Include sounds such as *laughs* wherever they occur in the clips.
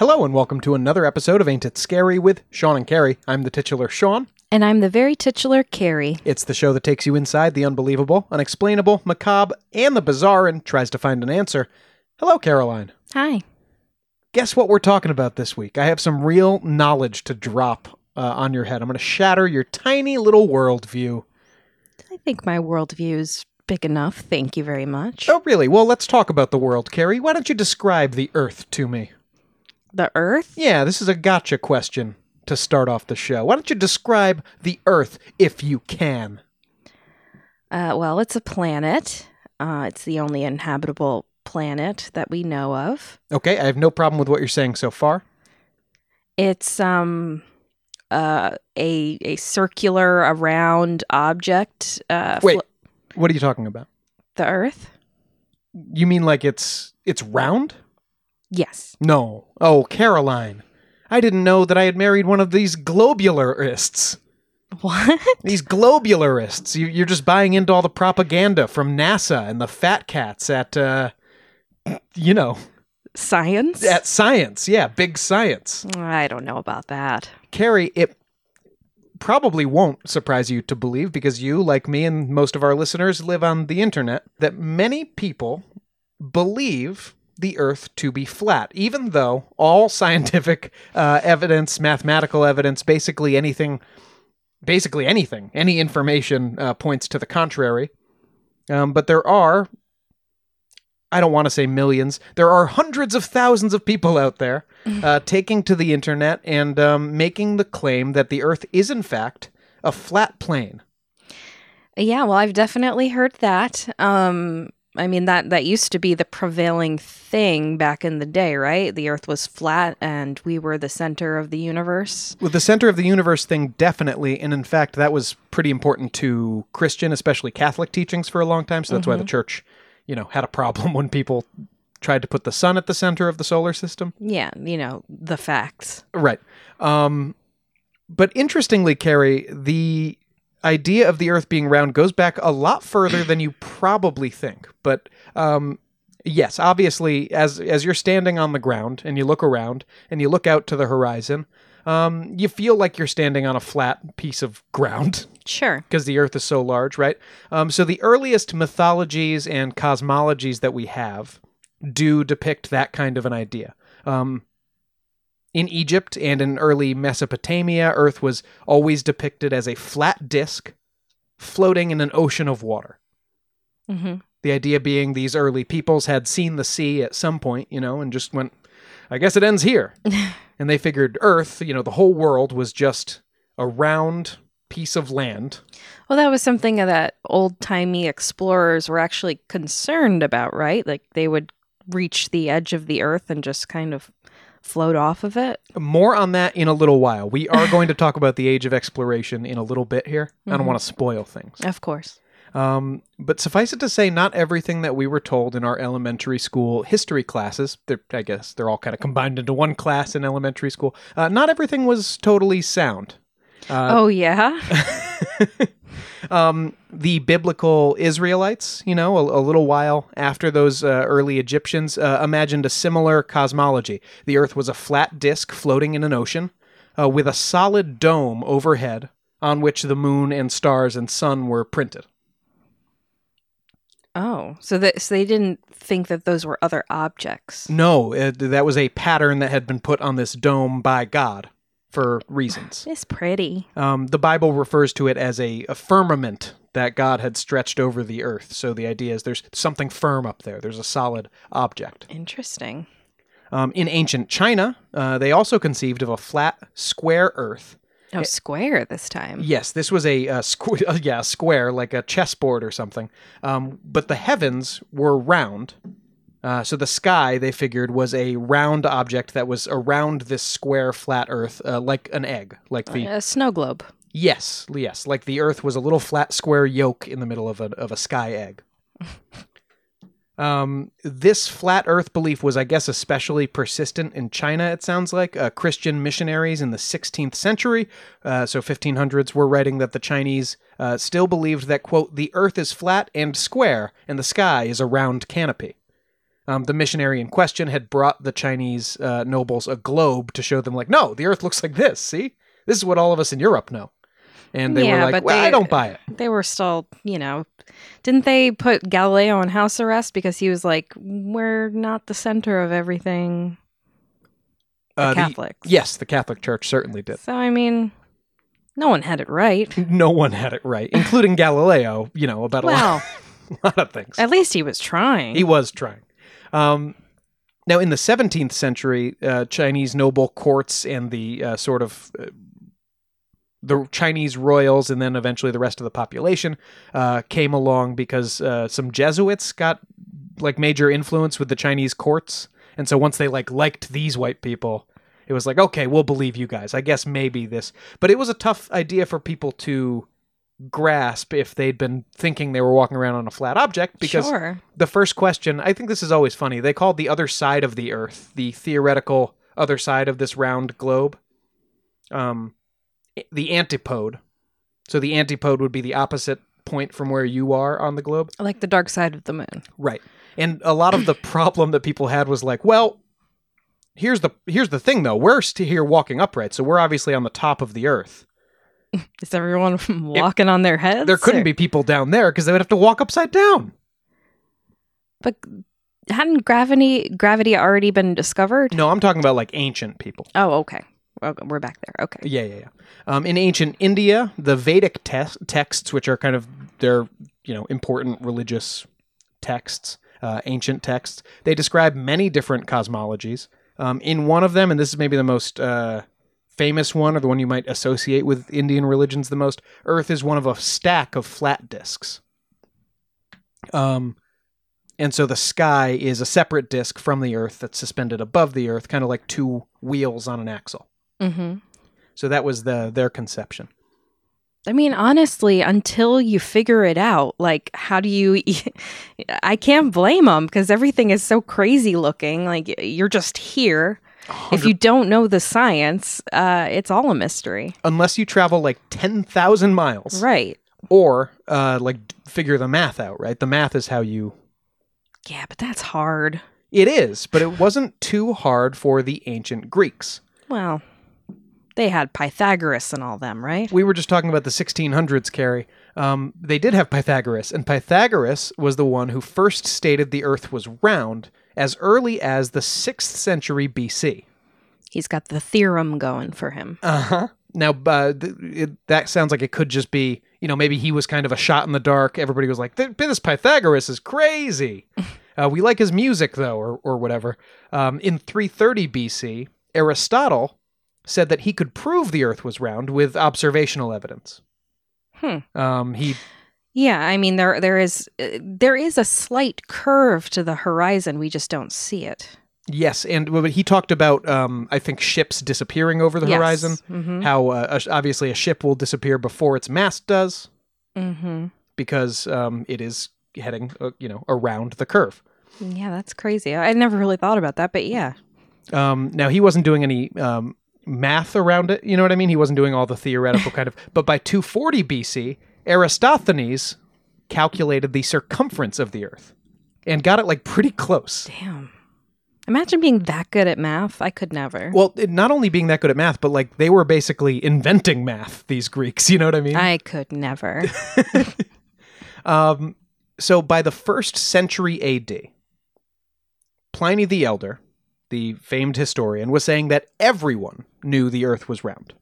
Hello and welcome to another episode of Ain't It Scary with Sean and Carrie. I'm the titular Sean. And I'm the very titular Carrie. It's the show that takes you inside the unbelievable, unexplainable, macabre, and the bizarre and tries to find an answer. Hello, Caroline. Hi. Guess what we're talking about this week? I have some real knowledge to drop uh, on your head. I'm going to shatter your tiny little worldview. I think my worldview is big enough. Thank you very much. Oh, really? Well, let's talk about the world, Carrie. Why don't you describe the Earth to me? The Earth? Yeah, this is a gotcha question to start off the show. Why don't you describe the Earth if you can? Uh, well, it's a planet. Uh, it's the only inhabitable planet that we know of. Okay, I have no problem with what you're saying so far. It's um uh, a a circular, a round object. Uh, Wait, flo- what are you talking about? the Earth? You mean like it's it's round? Yes. No. Oh, Caroline. I didn't know that I had married one of these globularists. What? These globularists. You, you're just buying into all the propaganda from NASA and the fat cats at, uh, you know, Science? at science. Yeah, big science. I don't know about that. Carrie, it probably won't surprise you to believe, because you, like me and most of our listeners, live on the internet, that many people believe the Earth to be flat, even though all scientific uh, evidence, mathematical evidence, basically anything, basically anything, any information uh, points to the contrary. Um, but there are I don't want to say millions. There are hundreds of thousands of people out there *laughs* uh, taking to the internet and um, making the claim that the Earth is, in fact, a flat plane. Yeah, well, I've definitely heard that. Um, I mean that that used to be the prevailing thing back in the day, right? The Earth was flat, and we were the center of the universe. With the center of the universe thing, definitely. And in fact, that was pretty important to Christian, especially Catholic teachings for a long time. So that's why the church, you know, had a problem *laughs* when people tried to put the sun at the center of the solar system. Yeah, you know the facts. Right. Um, but interestingly, Carrie, the idea of the Earth being round goes back a lot further than you probably think. But um, yes, obviously, as as you're standing on the ground and you look around and you look out to the horizon, um, you feel like you're standing on a flat piece of ground *laughs* Sure. because the Earth is so large, right? Um, so the earliest mythologies and cosmologies that we have do depict that kind of an idea. Um, in Egypt and in early Mesopotamia, Earth was always depicted as a flat disk floating in an ocean of water. hmm The idea being these early peoples had seen the sea at some point, you know, and just went, I guess it ends here. *laughs* and they figured Earth, you know, the whole world was just a round piece of land Well, that was something that old timey explorers were actually concerned about, right? Like they would reach the edge of the Earth and just kind of float off of it. More on that in a little while. We are going to talk about the age of exploration in a little bit here. I don't want to spoil things. Of course. Um, but suffice it to say, not everything that we were told in our elementary school history classes, I guess they're all kind of combined into one class in elementary school, uh, not everything was totally sound. oh yeah. *laughs* *laughs* um, the biblical Israelites, you know, a, a little while after those uh, early Egyptians, uh, imagined a similar cosmology. The Earth was a flat disk floating in an ocean uh, with a solid dome overhead on which the moon and stars and sun were printed. Oh, so that so they didn't think that those were other objects. No, uh, that was a pattern that had been put on this dome by God for reasons. It's pretty. Um, the Bible refers to it as a, a firmament that God had stretched over the earth. So the idea is there's something firm up there. There's a solid object. Interesting. Um, in ancient China, uh, they also conceived of a flat, square earth. Oh, square this time. Yes, this was a uh, squ- uh, *laughs* yeah square like a chessboard or something. Um, but the heavens were round. Uh, so the sky, they figured, was a round object that was around this square, flat Earth, uh, like an egg, like the A snow globe. Yes, yes, like the Earth was a little flat square yolk in the middle of a of a sky egg. *laughs* um, this flat Earth belief was, I guess, especially persistent in China. It sounds like uh, Christian missionaries in the 16th century, uh, so 1500s, were writing that the Chinese uh, still believed that quote the Earth is flat and square, and the sky is a round canopy. Um, the missionary in question had brought the Chinese uh, nobles a globe to show them, like, no, the Earth looks like this. See, this is what all of us in Europe know. And they Yeah, were like, but well, they- I don't buy it. They were still, you know, didn't they put Galileo on house arrest because he was like, we're not the center of everything? The Uh, the- Catholics. yes, the Catholic Church certainly did. So, I mean, no one had it right. *laughs* No one had it right, including Galileo, you know, about a lot, *laughs* a lot of things. at least he was trying. He was trying. Um, now, in the 17th century, uh, Chinese noble courts and the uh, sort of uh, the Chinese royals, and then eventually the rest of the population, uh, came along because uh, some Jesuits got like major influence with the Chinese courts, and so once they like liked these white people, it was like, okay, we'll believe you guys. I guess maybe this, but it was a tough idea for people to grasp if they'd been thinking they were walking around on a flat object because sure. the first question, I think this is always funny. They called the other side of the Earth the theoretical other side of this round globe, um, the antipode. So the antipode would be the opposite point from where you are on the globe. Like the dark side of the moon. Right. And a lot of the *clears throat* problem that people had was like, well, here's the here's the thing though. We're here walking upright, so we're obviously on the top of the Earth. *laughs* Is everyone *laughs* walking on their heads? There couldn't or- be people down there because they would have to walk upside down. But hadn't gravity gravity already been discovered? No, I'm talking about like ancient people. Oh, okay. Okay, we're back there. Okay. Yeah, yeah, yeah. Um, in ancient India, the Vedic te- texts, which are kind of their you know important religious texts, uh, ancient texts, they describe many different cosmologies. Um, in one of them, and this is maybe the most uh, famous one, or the one you might associate with Indian religions the most, Earth is one of a stack of flat disks. Um, and so the sky is a separate disk from the Earth that's suspended above the Earth, kind of like two wheels on an axle. Mm-hmm. So that was the their conception. I mean, honestly, until you figure it out, like, how do you? *laughs* I can't blame them because everything is so crazy looking. Like, you're just here. If you don't know the science, uh, it's all a mystery, Unless you travel like ten thousand miles, right? or uh, like figure the math out, right? The math is how you. Yeah, but that's hard. It is, but it wasn't too hard for the ancient Greeks. Well, they had Pythagoras and all them, right? We were just talking about the 1600s, Carrie. Um, they did have Pythagoras, and Pythagoras was the one who first stated the Earth was round as early as the sixth century BC. He's got the theorem going for him. Uh huh. Now, uh, th- it, that sounds like it could just be, you know, maybe he was kind of a shot in the dark. Everybody was like, "This Pythagoras is crazy." *laughs* uh, we like his music, though, or or whatever. Um, in 330 BC, Aristotle said that he could prove the Earth was round with observational evidence. Hmm. Um, he Yeah, I mean there there is uh, there is a slight curve to the horizon. We just don't see it. yes, and he talked about, um, I think, ships disappearing over the horizon. Mm-hmm. How uh, obviously a ship will disappear before its mast does. Mm-hmm. because um, it is heading, uh, you know, around the curve. Yeah, that's crazy. I I never really thought about that, but yeah. Um, now he wasn't doing any um, math around it. You know what I mean? He wasn't doing all the theoretical kind of. But by 240 BC, Aristophanes calculated the circumference of the Earth and got it like pretty close. Damn. Imagine being that good at math. I could never. Well, it, not only being that good at math, but like they were basically inventing math. These Greeks, you know what I mean? I could never. *laughs* *laughs* Um, so by the first century AD, Pliny the Elder, the famed historian, was saying that everyone knew the Earth was round.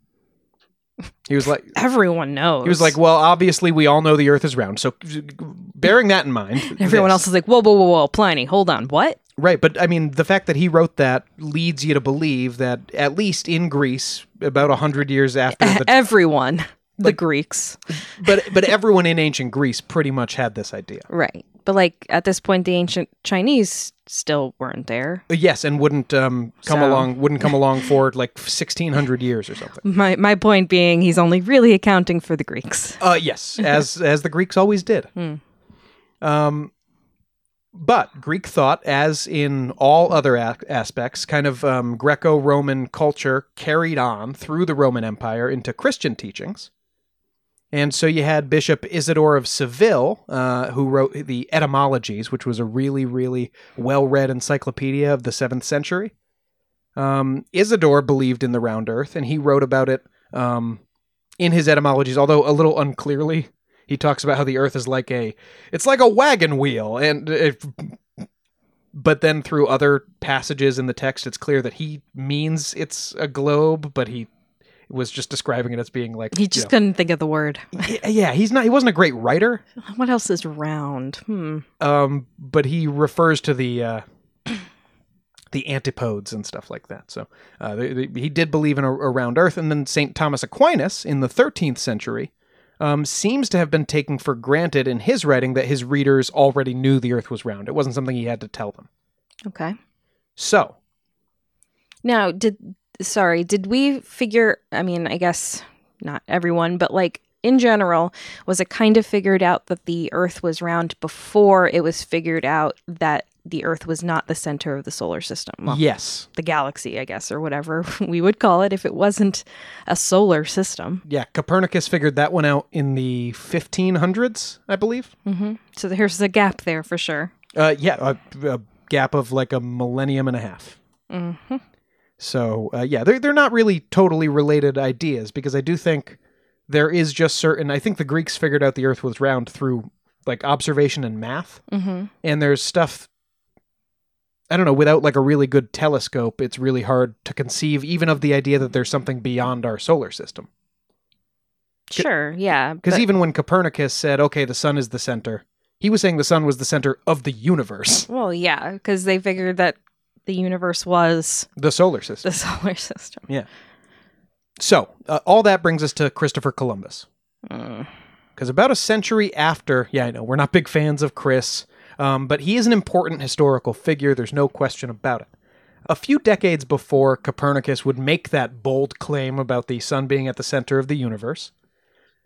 He was like, Everyone knows. he was like, well, obviously we all know the Earth is round. So, bearing that in mind, *laughs* everyone this- else is like, whoa, whoa, whoa, whoa, Pliny, hold on, what? right? But I mean, the fact that he wrote that leads you to believe that at least in Greece, about a hundred years after *laughs* the Everyone, the Greeks, but but everyone in ancient Greece pretty much had this idea. right? But like at this point, the ancient Chinese still weren't there. Yes, and wouldn't um, come So- along wouldn't come *laughs* along for like sixteen hundred years or something. My my point being, he's only really accounting for the Greeks. Uh, yes, *laughs* as as the Greeks always did. Hmm. Um, but Greek thought, as in all other a- aspects, kind of um, Greco-Roman culture carried on through the Roman Empire into Christian teachings. And so you had Bishop Isidore of Seville, uh, who wrote the Etymologies, which was a really, really well-read encyclopedia of the seventh century. Um, Isidore believed in the round Earth, and he wrote about it um, in his etymologies, although a little unclearly. He talks about how the Earth is like a, it's like a wagon wheel, and but then through other passages in the text, it's clear that he means it's a globe, but he was just describing it as being like He you just know- couldn't think of the word. Yeah, he's not. He wasn't a great writer, What else is round? Hmm. um, but he refers to the uh, *clears throat* the antipodes and stuff like that. So uh, they- they- he did believe in a, a round Earth, and then Saint Thomas Aquinas in the 13th century um, seems to have been taken for granted in his writing that his readers already knew the Earth was round. It wasn't something he had to tell them. Okay. So Now, did sorry, did we figure? I mean, I guess not everyone, but like in general, was it kind of figured out that the Earth was round before it was figured out that the Earth was not the center of the solar system? Well, yes, the galaxy, I guess, or whatever *laughs* we would call it if it wasn't a solar system. yeah, Copernicus figured that one out in the 1500s, I believe. hmm So there's a gap there for sure. Uh, yeah, a, a gap of like a millennium and a half. hmm So uh, yeah, they're they're not really totally related ideas because I do think there is just certain. I think the Greeks figured out the Earth was round through like observation and math, hmm and there's stuff. I don't know. Without like a really good telescope, it's really hard to conceive even of the idea that there's something beyond our solar system. Sure, yeah. Because but- even when Copernicus said, "Okay, the sun is the center," he was saying the sun was the center of the universe, well, yeah, because they figured that the universe was the solar system. the *laughs* solar system. Yeah. So uh, all that brings us to Christopher Columbus. Mm. because about a century after, yeah, I know we're not big fans of Chris, um, but he is an important historical figure. There's no question about it. A few decades before Copernicus would make that bold claim about the sun being at the center of the universe,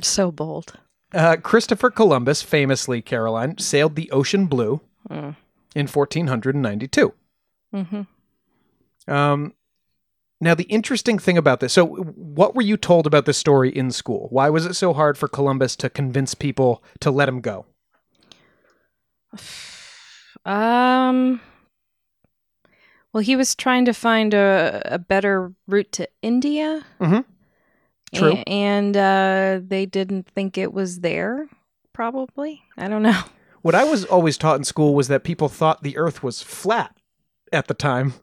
So bold. uh, Christopher Columbus, famously, Caroline, sailed the ocean blue Mm. in 1492. Hmm Um, now, the interesting thing about this so, what were you told about this story in school? Why was it so hard for Columbus to convince people to let him go? *sighs* Um. Well, he was trying to find a, a better route to India. Mhm. True. A- and uh, they didn't think it was there, probably. I don't know. What I was always taught in school was that people thought the earth was flat at the time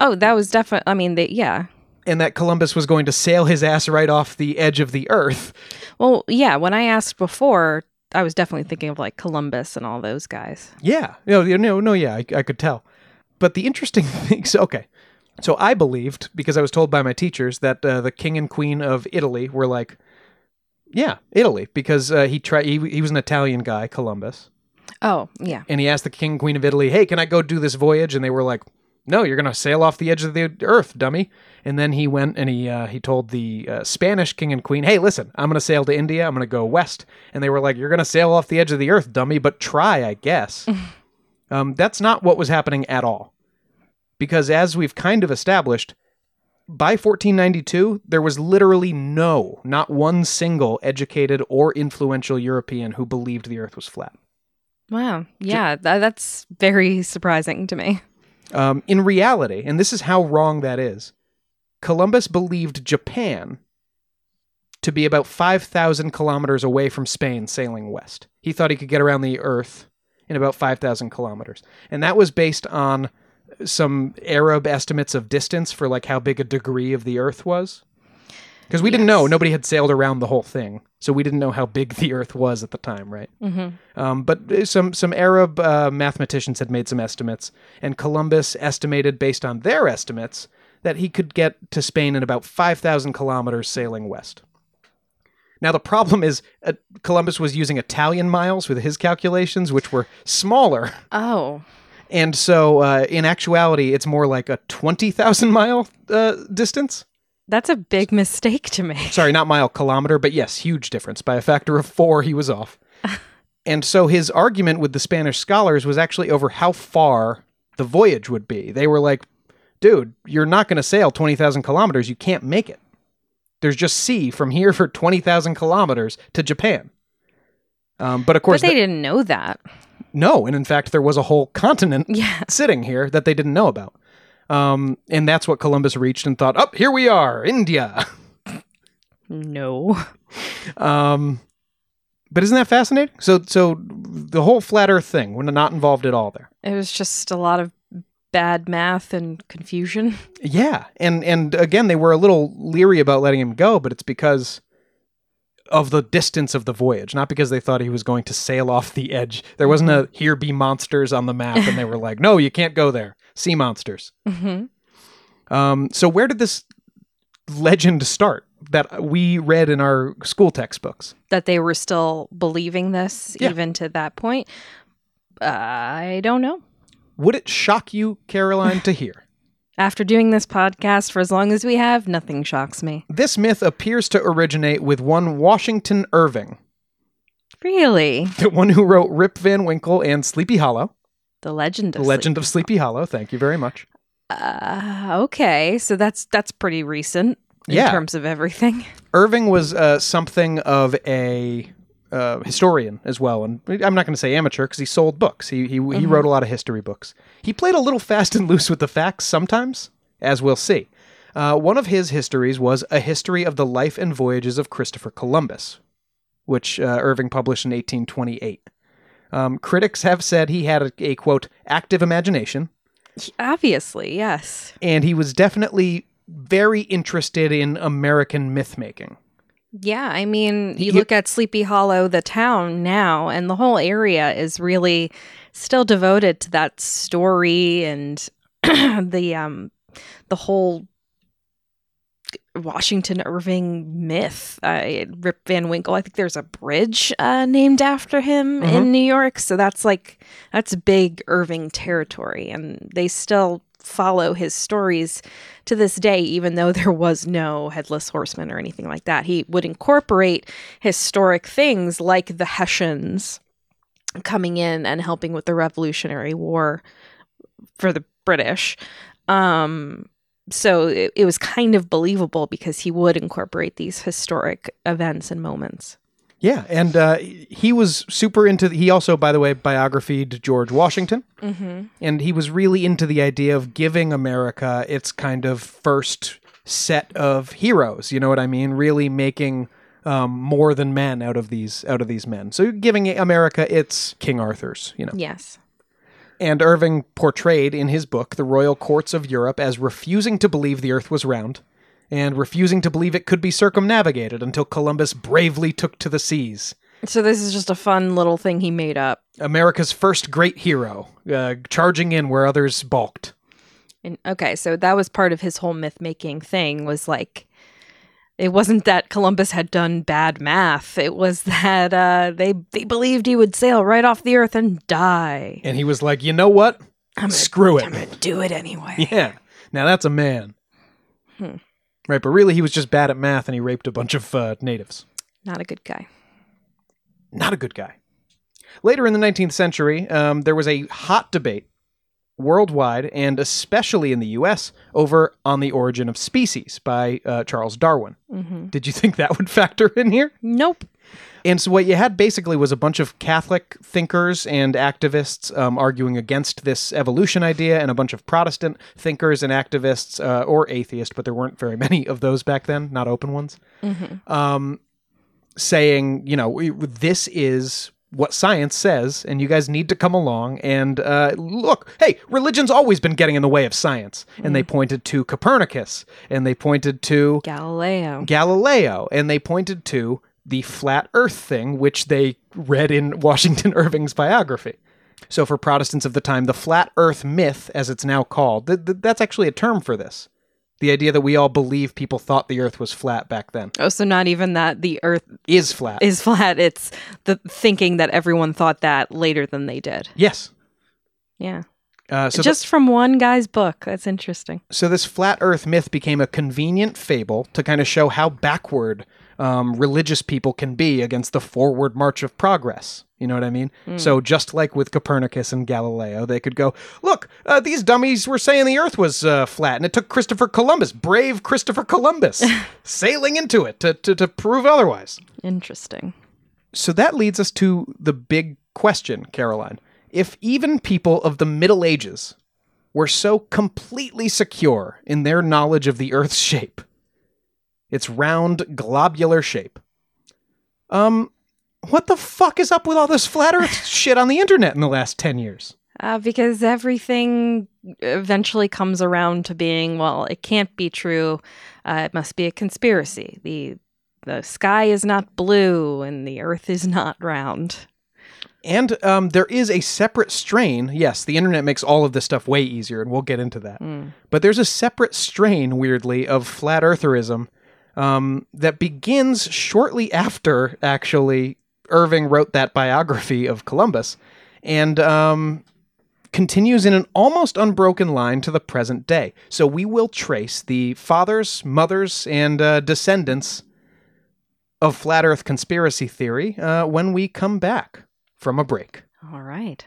Oh, that was definitely, I mean, they, yeah. and that Columbus was going to sail his ass right off the edge of the earth. Well, yeah, when I asked before, I was definitely thinking of like Columbus and all those guys. Yeah. No, no, no, yeah, I, I could tell. But the interesting *laughs* thing, so, okay. So I believed, because I was told by my teachers, that uh, the king and queen of Italy were like, yeah, Italy, because uh, he tried. He, he was an Italian guy, Columbus, Oh, yeah. and he asked the king and queen of Italy, "Hey, can I go do this voyage?" And they were like, "No, you're gonna sail off the edge of the earth, dummy." And then he went and he uh, he told the uh, Spanish king and queen, "Hey, listen, I'm gonna sail to India. I'm gonna go west." And they were like, "You're gonna sail off the edge of the earth, dummy, but try, I guess." *laughs* um, that's not what was happening at all, because as we've kind of established. By 1492, there was literally no, not one single educated or influential European who believed the earth was flat. Wow. Yeah, tha- that's very surprising to me. Um, in reality, and this is how wrong that is, Columbus believed Japan to be about 5,000 kilometers away from Spain sailing west. He thought he could get around the Earth in about 5,000 kilometers. And that was based on some Arab estimates of distance for like how big a degree of the Earth was. Because we didn't know. Nobody had sailed around the whole thing. So we didn't know how big the Earth was at the time, right? Mm-hmm. Um, but uh, some some Arab uh, mathematicians had made some estimates, and Columbus estimated, based on their estimates, that he could get to Spain in about five thousand kilometers sailing west. Now the problem is, uh, Columbus was using Italian miles with his calculations, which were smaller, Oh, and so uh, in actuality, it's more like a twenty thousand mile uh, distance. That's a big mistake to make. Sorry, not mile, kilometer, but yes, huge difference. By a factor of four, he was off. *laughs* and so his argument with the Spanish scholars was actually over how far the voyage would be. They were like, dude, you're not going to sail 20,000 kilometers. You can't make it. There's just sea from here for 20,000 kilometers to Japan. Um, but of course, But they the- didn't know that. no. And in fact, there was a whole continent *laughs* Yeah. sitting here that they didn't know about. Um, and that's what Columbus reached and thought, oh, here we are, India. No. Um, but isn't that fascinating? So, so the whole flat Earth thing, we're not involved at all there. It was just a lot of bad math and confusion. Yeah, and and again, they were a little leery about letting him go, but it's because of the distance of the voyage, not because they thought he was going to sail off the edge. There wasn't a "here be monsters" on the map, and they were like, "No, you can't go there. Sea monsters." hmm Um, so where did this legend start that we read in our school textbooks? That they were still believing this Yeah. even to that point. I don't know. Would it shock you, Caroline, to hear? *laughs* After doing this podcast for as long as we have, nothing shocks me. This myth appears to originate with one Washington Irving, Really? *laughs* the one who wrote Rip Van Winkle and Sleepy Hollow, The legend The of Legend of Sleepy Hollow. Thank you very much. Uh, okay, so that's that's pretty recent in Yeah. terms of everything. *laughs* Irving was uh, something of a uh, historian as well, and I'm not going to say amateur because he sold books. He he, he wrote a lot of history books. He played a little fast and *laughs* loose with the facts sometimes, as we'll see. Uh, one of his histories was a history of the life and voyages of Christopher Columbus, which uh, Irving published in 1828. Um, critics have said he had a, a quote active imagination, Obviously, yes. and he was definitely very interested in American myth making. Yeah, I mean, you You- look at Sleepy Hollow, the town now, and the whole area is really still devoted to that story and *clears throat* the um the whole Washington Irving myth. Uh, Rip Van Winkle. I think there's a bridge uh, named after him in New York, so that's like that's big Irving territory, and they still follow his stories to this day, even though there was no headless horseman or anything like that. He would incorporate historic things like the Hessians coming in and helping with the Revolutionary War for the British. Um, so it, it was kind of believable because he would incorporate these historic events and moments. Yeah, and uh, he was super into. he also, by the way, biographied George Washington, Mm-hmm. and he was really into the idea of giving America its kind of first set of heroes. You know what I mean? Really making um, more than men out of these out of these men. So giving America its King Arthur's. You know. Yes. And Irving portrayed in his book the royal courts of Europe as refusing to believe the earth was round and refusing to believe it could be circumnavigated until Columbus bravely took to the seas. So this is just a fun little thing he made up. America's first great hero, uh, charging in where others balked. And okay, so that was part of his whole myth making thing was like it wasn't that Columbus had done bad math. It was that uh, they they believed he would sail right off the earth and die. And he was like, you know what? I'm gonna, Screw I'm it. gonna do it anyway. *laughs* Yeah. Now that's a man. Hmm. Right, but really he was just bad at math and he raped a bunch of uh, natives. Not a good guy. Not a good guy. Later in the 19th century, um, there was a hot debate worldwide and especially in the US over On the Origin of Species by uh, Charles Darwin. hmm Did you think that would *laughs* factor in here? Nope. And so what you had basically was a bunch of Catholic thinkers and activists um, arguing against this evolution idea, and a bunch of Protestant thinkers and activists, uh, or atheists, but there weren't very *laughs* many of those back then, not open ones, hmm um, saying, you know, this is what science says, and you guys need to come along and uh, look. Hey, religion's always been getting in the way of science. And they pointed to Copernicus, and they pointed to Galileo. Galileo, and they pointed to the flat earth thing, which they read in *laughs* Washington Irving's biography. So, for Protestants of the time, the flat earth myth, as it's now called, th- th- that's actually a term for this. The idea that we all believe people thought the earth was flat back then oh, so not even that the Earth is flat. is flat. It's the thinking that everyone thought that later than they did. yes. Yeah. Uh, so, the- Just from one guy's book. That's interesting. so this flat earth myth became a convenient fable to kind of show how backward um, religious people can be against the forward march of progress. You know what I mean? So just like with Copernicus and Galileo, they could go, look, uh, these dummies were saying the Earth was uh, flat, and it took Christopher Columbus, brave Christopher Columbus, *laughs* sailing into it to, to, to prove otherwise. Interesting. So that leads us to the big question, Caroline. If even people of the Middle Ages were so completely secure in their knowledge of the Earth's *laughs* shape, its round, globular shape, um, what the fuck is up with all this flat Earth *laughs* shit on the internet in the last 10 years? Uh, because everything eventually comes around to being, well, it can't be true. Uh, it must be a conspiracy. The the sky is not blue and the earth is not round. And um, there is a separate strain. Yes, the internet makes all of this stuff way easier, and we'll get into that. But there's a separate strain, weirdly, of flat eartherism um, that begins shortly after, actually, Irving wrote that biography of Columbus and um, continues in an almost unbroken line to the present day. So we will trace the fathers, mothers, and uh, descendants of flat earth conspiracy theory uh, when we come back from a break. All right.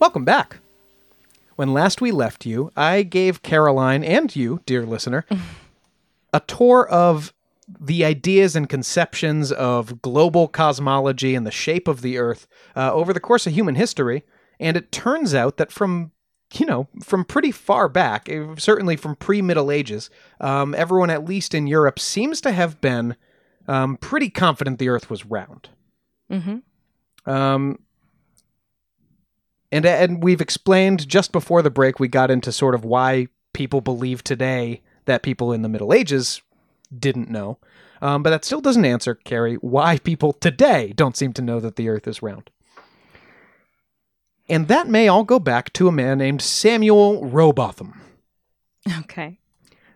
Welcome back. When last we left you, I gave Caroline and you, dear listener, *laughs* a tour of the ideas and conceptions of global cosmology and the shape of the Earth uh, over the course of human history. And it turns out that from you know, from pretty far back, eh, certainly from pre Middle Ages, um, everyone, at least in Europe, seems to have been um, pretty confident the Earth was round. Mm-hmm. Um, and and we've explained just before the break, we got into sort of why people believe today that people in the Middle Ages didn't know. Um, but that still doesn't answer, Carrie, why people today don't seem to know that the Earth is round. And that may all go back to a man named Samuel Rowbotham, Okay.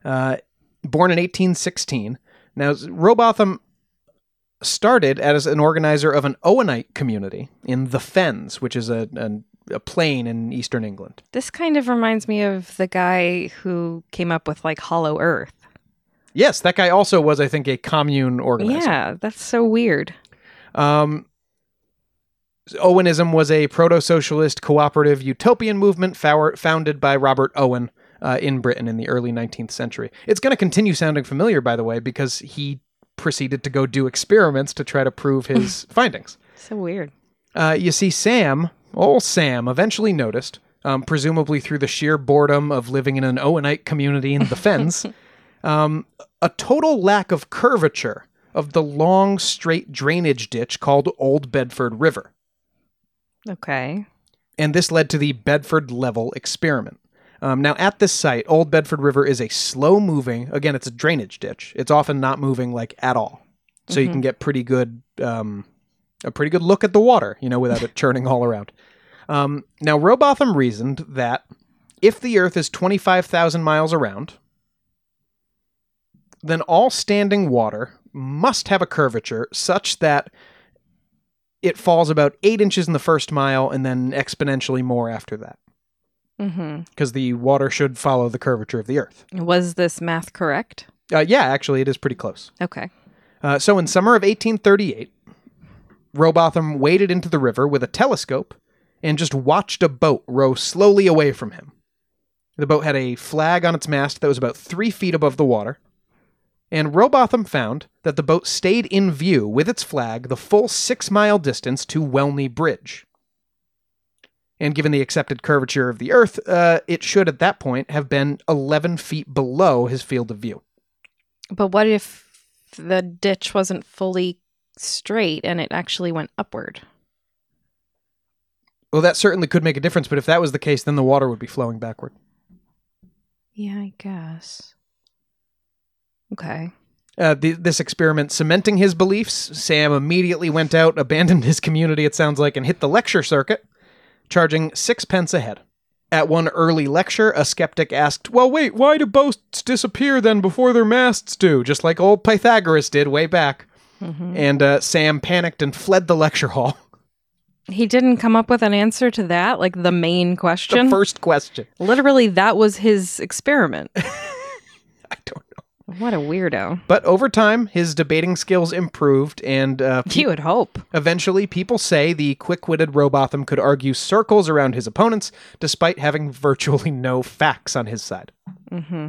uh, born in 1816. Now, Rowbotham started as an organizer of an Owenite community in the Fens, which is a, a, a plain in eastern England. This kind of reminds me of the guy who came up with like Hollow Earth. Yes, that guy also was, I think, a commune organizer. Yeah, that's so weird. Um, Owenism was a proto socialist cooperative utopian movement fower- founded by Robert Owen uh, in Britain in the early 19th century. It's going to continue sounding familiar, by the way, because he proceeded to go do experiments to try to prove his *laughs* findings. So weird. Uh, you see, Sam, old Sam, eventually noticed, um, presumably through the sheer boredom of living in an Owenite community in the Fens, *laughs* um, a total lack of curvature of the long, straight drainage ditch called Old Bedford River. Okay. And this led to the Bedford Level experiment. Um, now, at this site, Old Bedford River is a slow moving, again, it's a drainage ditch. It's often not moving like at all. So you can get pretty good, um, a pretty good look at the water, you know, without it *laughs* churning all around. Um, now, Rowbotham reasoned that if the Earth is 25,000 miles around, then all standing water must have a curvature such that it falls about eight inches in the first mile and then exponentially more after that Mm-hmm. because the water should follow the curvature of the earth. Was this math correct? Uh, yeah, actually, it is pretty close. Okay. Uh, so in summer of 1838, Rowbotham waded into the river with a telescope and just watched a boat row slowly away from him. The boat had a flag on its mast that was about three feet above the water, and Rowbotham found that the boat stayed in view with its flag the full six mile distance to Welney Bridge. And given the accepted curvature of the Earth, uh, it should at that point have been 11 feet below his field of view. But what if the ditch wasn't fully straight and it actually went upward? Well, that certainly could make a difference, but if that was the case, then the water would be flowing backward. Yeah, I guess. Okay. Uh, the, this experiment cementing his beliefs, Sam immediately went out, abandoned his community, it sounds like, and hit the lecture circuit, charging sixpence a head. At one early lecture, a skeptic asked, Well, wait, why do boats disappear then before their masts do? Just like old Pythagoras did way back. And uh, Sam panicked and fled the lecture hall. *laughs* He didn't come up with an answer to that, like the main question. the first question. Literally, that was his experiment. *laughs* I don't know. what a weirdo. But over time, his debating skills improved, and uh, *laughs* You would hope. Eventually, people say the quick witted Rowbotham could argue circles around his opponents despite having virtually no facts on his side. Mm-hmm.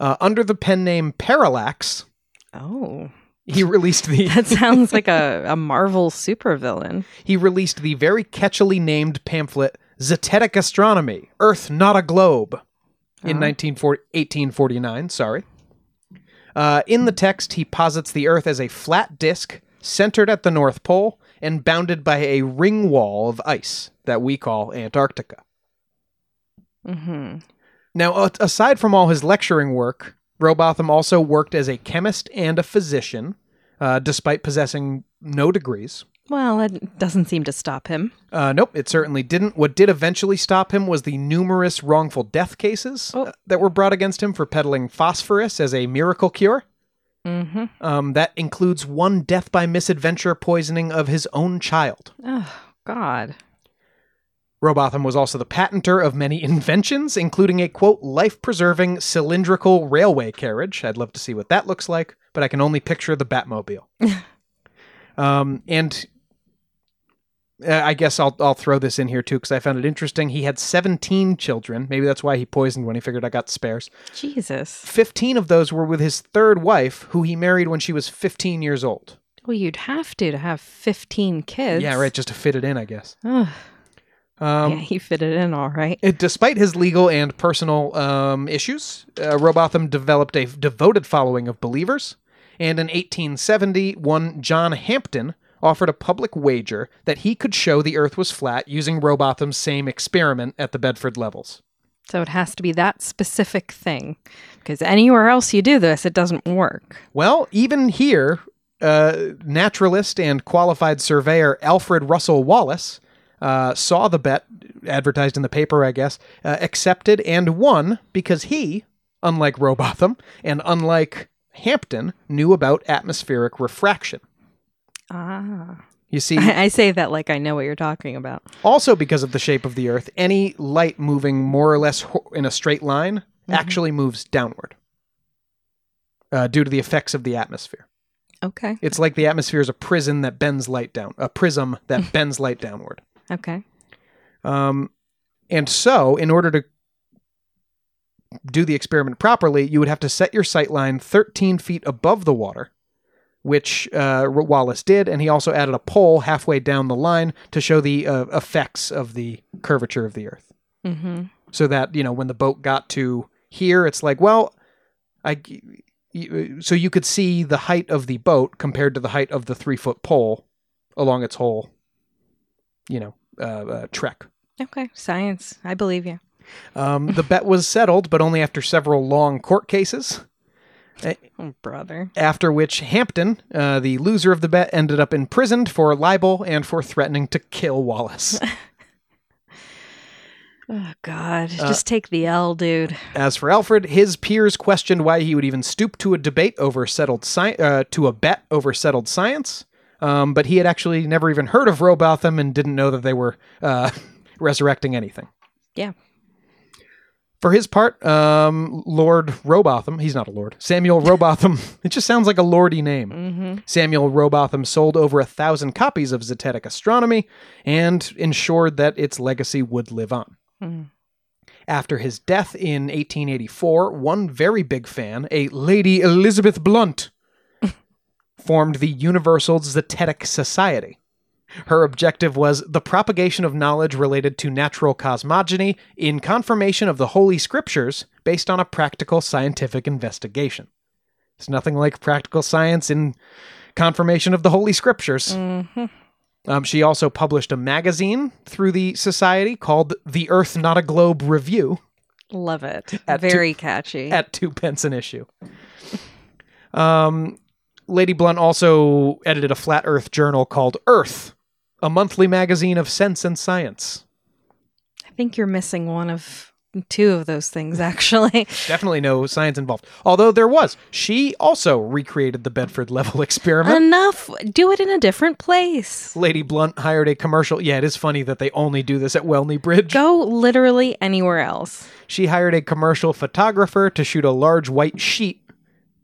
Uh, under the pen name Parallax, Oh, he released the that *laughs* sounds like a, a Marvel supervillain. he released the very catchily named pamphlet Zetetic Astronomy: Earth Not a Globe in 1940 1849. Sorry. Uh, in the text, he posits the Earth as a flat disk centered at the North Pole and bounded by a ring wall of ice that we call Antarctica. Mm-hmm. Now, a- aside from all his lecturing work, Rowbotham also worked as a chemist and a physician, uh, despite possessing no degrees. Well, it doesn't seem to stop him. Uh, nope, it certainly didn't. What did eventually stop him was the numerous wrongful death cases Oh. uh, that were brought against him for peddling phosphorus as a miracle cure. Mm-hmm. Um, that includes one death by misadventure poisoning of his own child. Oh, God. Rowbotham was also the patenter of many inventions, including a quote, life preserving cylindrical railway carriage. I'd love to see what that looks like, but I can only picture the Batmobile. *laughs* um, and uh, I guess I'll, I'll throw this in here too because I found it interesting. He had 17 children. Maybe that's why he poisoned when he figured I got spares. Jesus. 15 of those were with his third wife, who he married when she was 15 years old. Well, you'd have to to have 15 kids. Yeah, right, just to fit it in, I guess. Um, yeah, he fitted in all right. It- Despite his legal and personal um, issues, uh, Rowbotham developed a devoted following of believers, and in 1870, one John Hampton offered a public wager that he could show the Earth was flat using Rowbotham's same experiment at the Bedford levels. So it has to be that specific thing. Because anywhere else you do this, it doesn't work. Well, even here, uh, naturalist and qualified surveyor Alfred Russel Wallace uh, saw the bet, advertised in the paper, I guess, uh, accepted and won because he, unlike Rowbotham and unlike Hampton, knew about atmospheric refraction. Ah. You see, *laughs* I, say that like I know what you're talking about. also because of the shape of the Earth, any light moving more or less ho- in a straight line actually moves downward uh, due to the effects of the atmosphere. Okay. It's like the atmosphere is a prison that bends light down, a prism that *laughs* bends light downward. Okay. Um, and so, in order to do the experiment properly, you would have to set your sight line 13 feet above the water, which uh, Wallace did, and he also added a pole halfway down the line to show the uh, effects of the curvature of the Earth. Mm-hmm. So that you know, when the boat got to here, it's like, well, I. So you could see the height of the boat compared to the height of the three foot pole along its whole, you know, uh, uh, trek. Okay. Science. I believe you. Um, the bet was settled, but only after several long court cases. Oh, brother. After which Hampton, uh, the loser of the bet, ended up imprisoned for libel and for threatening to kill Wallace. *laughs* Oh, God. Just take the L, dude. As for Alfred, his peers questioned why he would even stoop to a debate over settled sci- uh, to a bet over settled science. Um, but he had actually never even heard of Rowbotham and didn't know that they were uh, *laughs* resurrecting anything. Yeah. For his part, um, Lord Rowbotham, he's not a lord, Samuel Rowbotham, *laughs* it just sounds like a lordy name. Mm-hmm. Samuel Rowbotham sold over a thousand copies of Zetetic Astronomy and ensured that its legacy would live on. Mm. After his death in 1884, one very big fan, a Lady Elizabeth Blount, formed the Universal Zetetic Society. Her objective was the propagation of knowledge related to natural cosmogony in confirmation of the Holy Scriptures based on a practical scientific investigation. It's nothing like practical science in confirmation of the Holy Scriptures. Mm-hmm. Um, she also published a magazine through the society called The Earth Not a Globe Review Love it. At two- Very catchy. at two pence an issue. Um, Lady Blount also edited a flat Earth journal called Earth, a monthly magazine of sense and science. I think you're missing one of two of those things, actually. *laughs* Definitely no science involved. Although there was. She also recreated the Bedford level *laughs* experiment. Enough. Do it in a different place. Lady Blount hired a commercial. Yeah, it is funny that they only do this at Welney Bridge. Go literally anywhere else. She hired a commercial photographer to shoot a large white sheet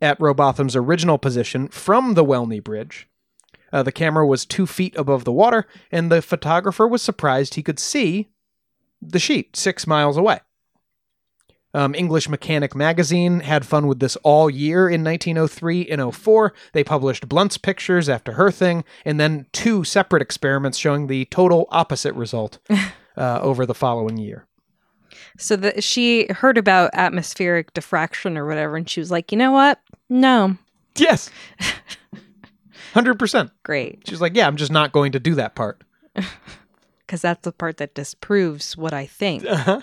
at Rowbotham's original position from the Welney Bridge. Uh, the camera was two feet above the water, and the photographer was surprised he could see the sheet six miles away. Um, English Mechanic magazine had fun with this all year in 1903 and 04. They published Blount's pictures after her thing, and then two separate experiments showing the total opposite result *laughs* uh, over the following year. So that she heard about atmospheric diffraction or whatever, and she was like, you know what? No. Yes. *laughs* 100%. Great. She's like, yeah, I'm just not going to do that part. *laughs* Because that's the part that disproves what I think. *laughs* Uh-huh.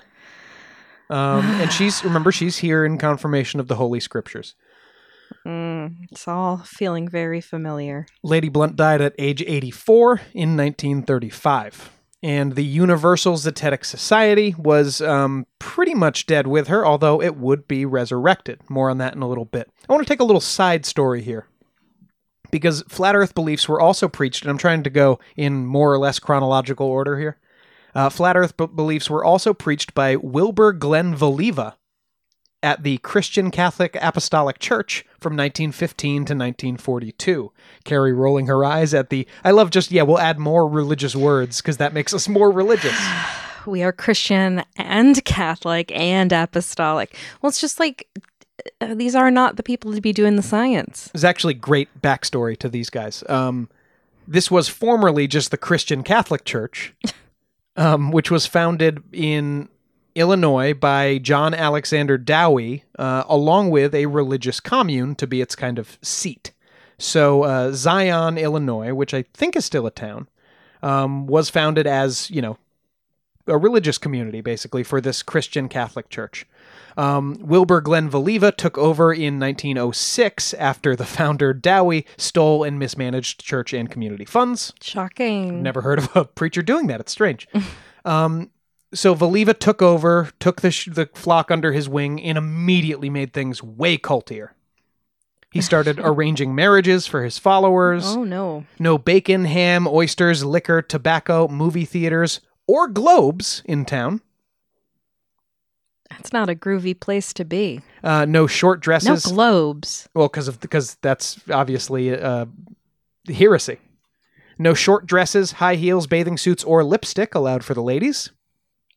Um, and she's, remember, she's here in confirmation of the Holy Scriptures. Mm, it's all feeling very familiar. Lady Blount died at age 84 in 1935. And the Universal Zetetic Society was um, pretty much dead with her, although it would be resurrected. More on that in a little bit. I want to take a little side story here. Because flat Earth beliefs were also preached, and I'm trying to go in more or less chronological order here. Uh, flat Earth b- beliefs were also preached by Wilbur Glenn Voliva at the Christian Catholic Apostolic Church from 1915 to 1942. Carrie rolling her eyes at the. I love just, yeah, we'll add more religious words because that makes us more religious. *sighs* We are Christian and Catholic and apostolic. Well, it's just like uh, these are not the people to be doing the science. There's actually great backstory to these guys. Um, this was formerly just the Christian Catholic Church, *laughs* um, which was founded in Illinois by John Alexander Dowie, uh, along with a religious commune to be its kind of seat. So uh, Zion, Illinois, which I think is still a town, um, was founded as you know a religious community basically for this Christian Catholic Church. Um, Wilbur Glenn Voliva took over in 1906 after the founder Dowie stole and mismanaged church and community funds. Shocking. Never heard of a preacher doing that. It's strange. *laughs* um, so Voliva took over, took the sh- the flock under his wing, and immediately made things way cultier. He *laughs* started arranging marriages for his followers. Oh no. No bacon, ham, oysters, liquor, tobacco, movie theaters, or globes in town. That's not a groovy place to be. Uh, no short dresses. No globes. well, because of because that's obviously uh, heresy. No short dresses, high heels, bathing suits, or lipstick allowed for the ladies.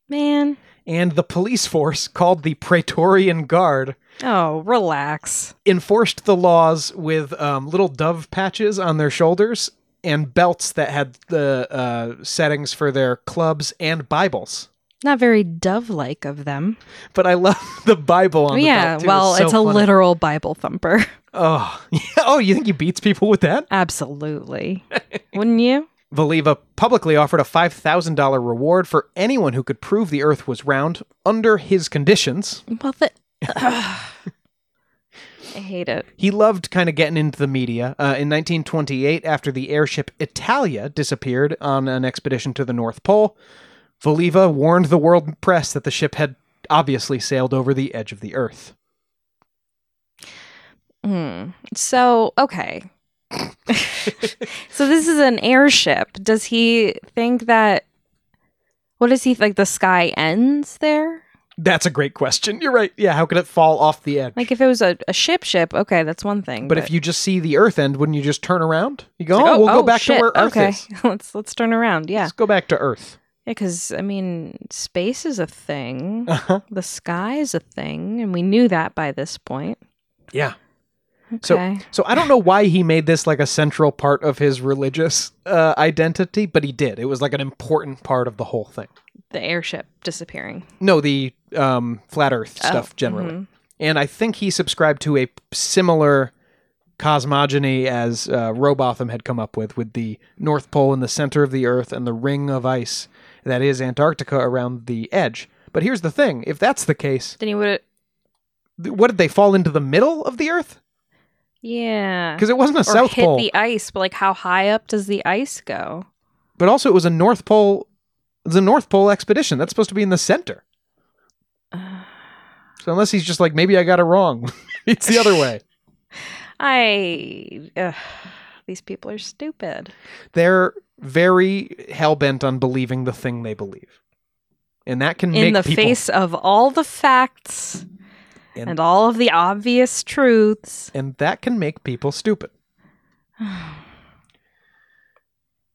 Man. And the police force, called the Praetorian Guard, Oh, relax. enforced the laws with um, little dove patches on their shoulders and belts that had the uh, settings for their clubs and Bibles. Not very dove like of them. But I love *laughs* the Bible on the yeah, belt. too. well, so it's a funny. literal Bible thumper. Oh, *laughs* oh, you think he beats people with that? Absolutely. *laughs* Wouldn't you? Voliva publicly offered a $5,000 reward for anyone who could prove the Earth was round under his conditions. Well, the, *laughs* I hate it. He loved kind of getting into the media. Uh, in 1928, after the airship Italia disappeared on an expedition to the North Pole, Voliva warned the world press that the ship had obviously sailed over the edge of the Earth. Hmm. So, okay. So this is an airship. Does he think that? What does he like? The sky ends there. That's a great question. You're right. Yeah, how could it fall off the edge? Like if it was a, a ship, ship. Okay, that's one thing. but if you just see the Earth end, wouldn't you just turn around? You go, It's oh, like, we'll go back shit, to where Earth okay. is. *laughs* let's let's turn around. Yeah, Let's go back to Earth. yeah. Because I mean, space is a thing. Uh-huh. The sky is a thing, and we knew that by this point. Yeah. So, Okay. so I don't know why he made this like a central part of his religious uh, identity, but he did. It was like an important part of the whole thing. the airship disappearing. No, the um, flat Earth Oh, stuff generally. mhm. And I think he subscribed to a similar cosmogony as uh, Rowbotham had come up with, with the North Pole in the center of the Earth and the ring of ice that is Antarctica around the edge. But here's the thing: if that's the case, Then he would. what did they fall into the middle of the Earth? Yeah. Because it wasn't a or South hit Pole, the ice, but like how high up does the ice go? but also it was a North Pole. The North Pole expedition. That's supposed to be in the center. *sighs* So unless he's just like, maybe I got it wrong, *laughs* it's the other way. *laughs* I. ugh, these people are stupid. they're very hell bent on believing the thing they believe, and that can In the people, face of all the facts And- and, all of the obvious truths. and that can make people stupid. *sighs*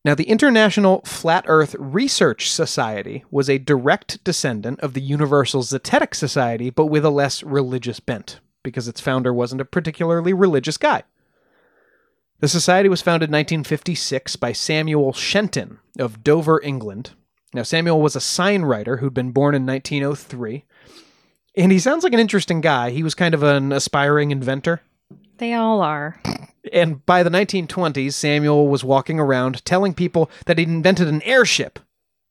Now, the International Flat Earth Research Society was a direct descendant of the Universal Zetetic Society, but with a less religious bent, because its founder wasn't a particularly religious guy. The society was founded in 1956 by Samuel Shenton of Dover, England. Now, Samuel was a sign writer who'd been born in 1903, and he sounds like an interesting guy. He was kind of an aspiring inventor. They all are. And by the 1920s, Samuel was walking around telling people that he'd invented an airship.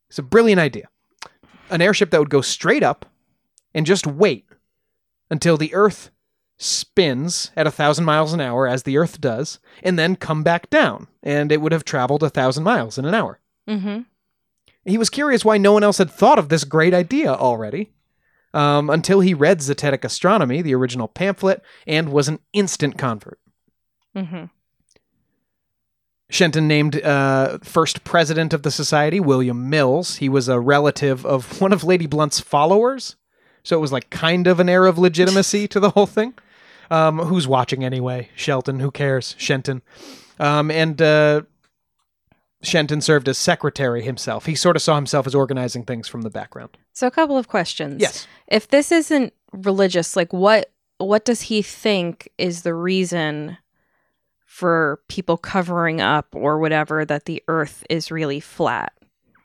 It's a brilliant idea. An airship that would go straight up and just wait until the Earth spins at a thousand miles an hour, as the Earth does, and then come back down. And it would have traveled a thousand miles in an hour. Mm-hmm. He was curious why no one else had thought of this great idea already. Um, until he read Zetetic Astronomy, the original pamphlet, and was an instant convert. Mm-hmm. Shenton named uh, first president of the society William Mills. He was a relative of *laughs* one of Lady Blount's followers, so it was like kind of an air of legitimacy to the whole thing. Um, who's watching anyway? Shelton. Who cares? Shenton. Um, and uh, Shenton served as secretary himself. He sort of saw himself as organizing things from the background. So a couple of questions. Yes. If this isn't religious, like what what does he think is the reason for people covering up or whatever that the earth is really flat?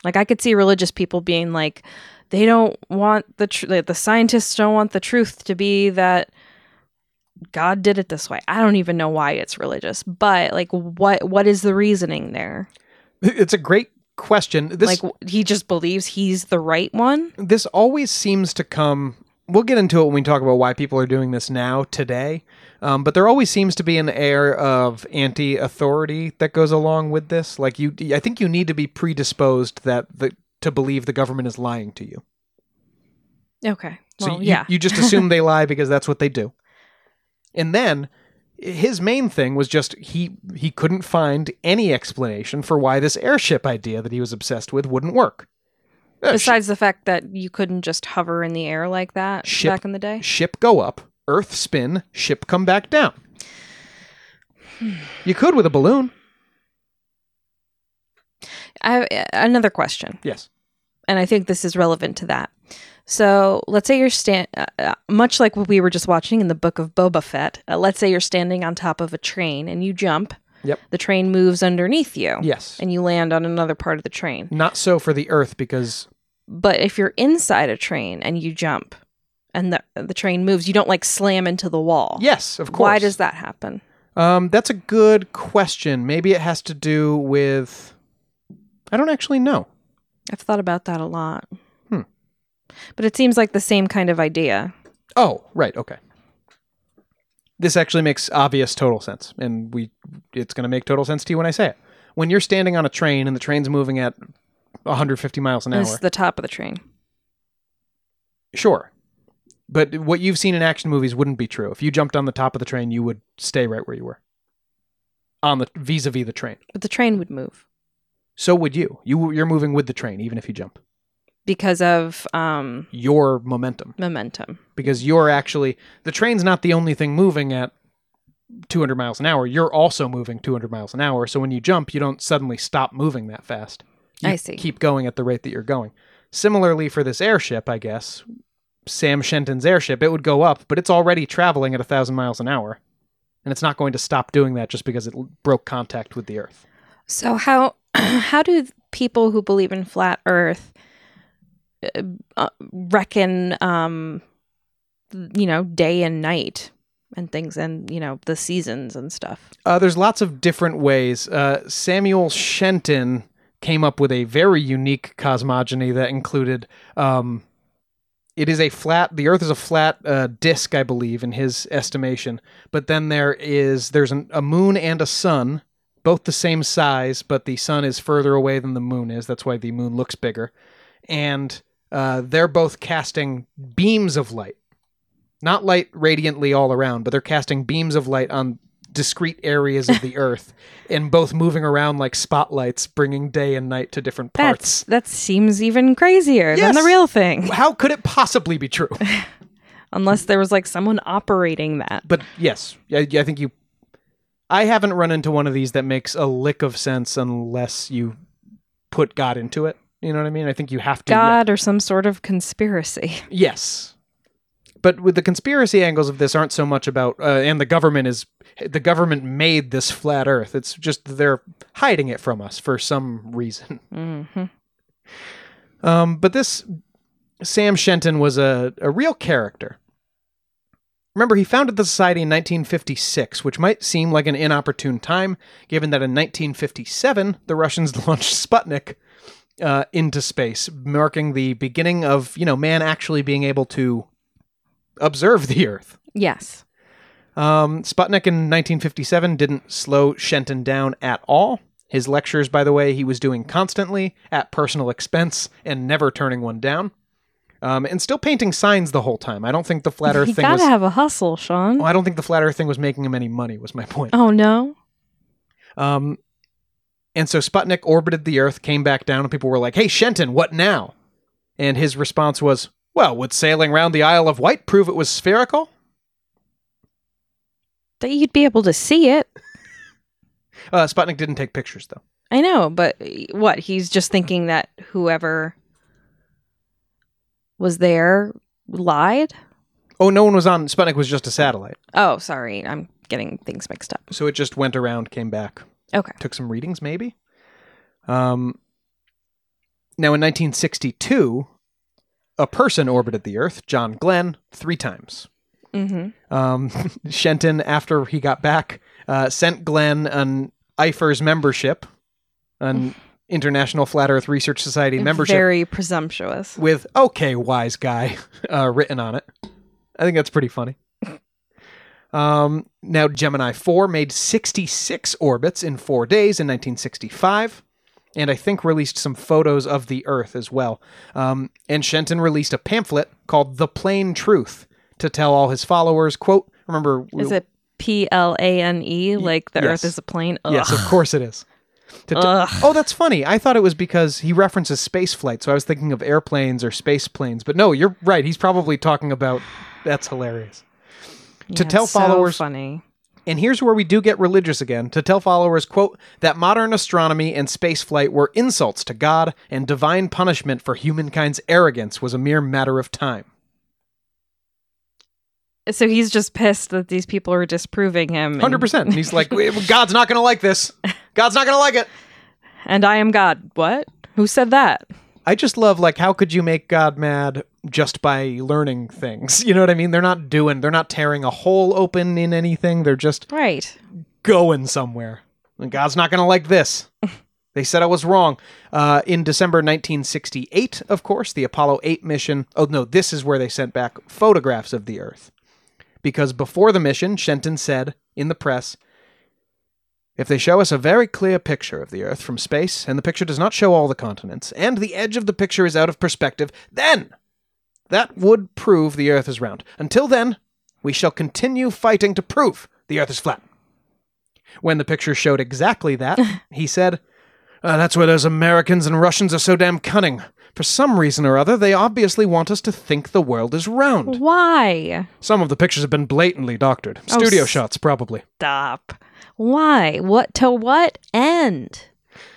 Like I could see religious people being like they don't want the tr- like, the scientists don't want the truth to be that God did it this way. I don't even know why it's religious, but like what what is the reasoning there? It's a great question. This like he just believes he's the right one? this always seems to come we'll get into it when we talk about why people are doing this now today um, but there always seems to be an air of anti-authority that goes along with this like you i think you need to be predisposed that the to believe the government is lying to you Okay. so you, yeah. you just assume they *laughs* lie because that's what they do and then his main thing was just he he couldn't find any explanation for why this airship idea that he was obsessed with wouldn't work Uh, Besides the fact that you couldn't just hover in the air like that Ship- back in the day. ship go up, Earth spin, ship come back down. You could with a balloon. I another question, Yes. and I think this is relevant to that. So let's say you're stand, uh, uh, much like what we were just watching in the book of Boba Fett. Uh, let's say you're standing on top of a train and you jump. Yep. The train moves underneath you. Yes. And you land on another part of the train. Not so for the Earth because But if you're inside a train and you jump, and the the train moves, you don't like slam into the wall. yes, of course. Why does that happen? Um, that's a good question. Maybe it has to do with. I don't actually know. I've thought about that a lot. But it seems like the same kind of idea. Oh, right. Okay. This actually makes obvious total sense, and we it's going to make total sense to you when I say it. When you're standing on a train and the train's moving at 150 miles an hour. This is the top of the train. Sure. But what you've seen in action movies wouldn't be true. If you jumped on the top of the train, you would stay right where you were. on the vis-a-vis the train. But the train would move So would you. You you're moving with the train even if you jump. Because of um, Your momentum momentum. because you're actually the train's not the only thing moving at 200 miles an hour. You're also moving 200 miles an hour. So when you jump, you don't suddenly stop moving that fast. You I see. Keep going at the rate that you're going. Similarly for this airship, I guess, Sam Shenton's airship, it would go up, but it's already traveling at a thousand miles an hour, and it's not going to stop doing that just because it broke contact with the Earth. So how *clears throat* how do people who believe in flat Earth uh, reckon, um, you know, day and night and things, and you know, the seasons and stuff? Uh, there's lots of different ways. Uh, Samuel Shenton came up with a very unique cosmogony that included. Um, it is a flat. The Earth is a flat uh, disk, I believe, in his estimation. But then there is there's an, a moon and a sun, both the same size, but the sun is further away than the moon is. That's why the moon looks bigger, and uh, they're both casting beams of light, not light radiantly all around, but they're casting beams of light on discrete areas of the *laughs* earth and both moving around like spotlights bringing day and night to different parts. That's that seems even crazier than the real thing, how could it possibly be true? *laughs* Unless there was like someone operating that. but yes I, I think you i haven't run into one of these that makes a lick of sense unless you put god into it you know what i mean i think you have to God or some sort of conspiracy. *laughs* Yes. But with the conspiracy angles of this aren't so much about uh, and the government is the government made this flat earth. It's just they're hiding it from us for some reason. hmm Um, but this Sam Shenton was a, a real character. Remember, he founded the society in 1956, which might seem like an inopportune time, given that in 1957 the Russians *laughs* launched Sputnik uh, into space, marking the beginning of you know man actually being able to observe *laughs* the Earth. Yes. Um, Sputnik in 1957 didn't slow Shenton down at all. His lectures, by the way, he was doing constantly at personal expense and never turning one down. Um, and still painting signs the whole time. I don't think the flat *laughs* Earth You thing gotta was. have a hustle, Sean. Well, I don't think the flat Earth thing was making him any money. Was my point. Oh no. Um, and so Sputnik orbited the Earth, came back down, and people were like, "Hey, Shenton, what now?" And his response was, "Well, would sailing round the Isle of Wight prove it was spherical?" That you'd be able to see it. *laughs* Uh, Sputnik didn't take pictures though. I know, but what? He's just thinking that whoever was there lied? Oh, no one was on. Sputnik was just a satellite. Oh, sorry. I'm getting things mixed up. So it just went around, came back, Okay. took some readings, maybe. Um, now, in 1962, a person orbited the Earth, John Glenn, three times. Mm-hmm. Um, *laughs* Shenton, after he got back, uh, sent Glenn an IFERS membership, an International Flat Earth Research Society membership, Very presumptuous. with "Okay, wise guy" *laughs* uh, written on it. I think that's pretty funny. Um, now, Gemini 4 made 66 orbits in four days in 1965, and I think released some photos of the Earth as well. Um, and Shenton released a pamphlet called The Plain Truth to tell all his followers, quote, remember... Is it P L A N E? Like the yes. Earth is a plane? Ugh. Yes, of course it is. T- oh, that's funny. I thought it was because he references space flight, so I was thinking of airplanes or space planes. But no, you're right. He's probably talking about. That's hilarious. To Yeah, tell so followers- funny. And here's where we do get religious again. To tell followers, quote, that modern astronomy and space flight were insults to God and divine punishment for humankind's arrogance was a mere matter of time. So he's just pissed that these people are disproving him. and- Hundred percent. And he's like, God's not going to like this. God's not going to like it. And I am God. What? Who said that? I just love like how could you make God mad just by learning things? *laughs* You know what I mean? They're not doing they're not tearing a hole open in anything. They're just Right. going somewhere. And God's not going to like this. *laughs* they said I was wrong. Uh, in December 1968, of course, the Apollo 8 mission. Oh no, this is where they sent back photographs of the Earth. Because before the mission, Shenton said in the press, if they show us a very clear picture of the Earth from space, and the picture does not show all the continents, and the edge of the picture is out of perspective, then that would prove the Earth is round. Until then, we shall continue fighting to prove the Earth is flat. When the picture showed exactly that, *laughs* he said, "Uh, That's where those Americans and Russians are so damn cunning. For some reason or other, they obviously want us to think the world is round. Why? Some of the pictures have been blatantly doctored. Oh, Studio shots, probably. Stop. Why? What to what end?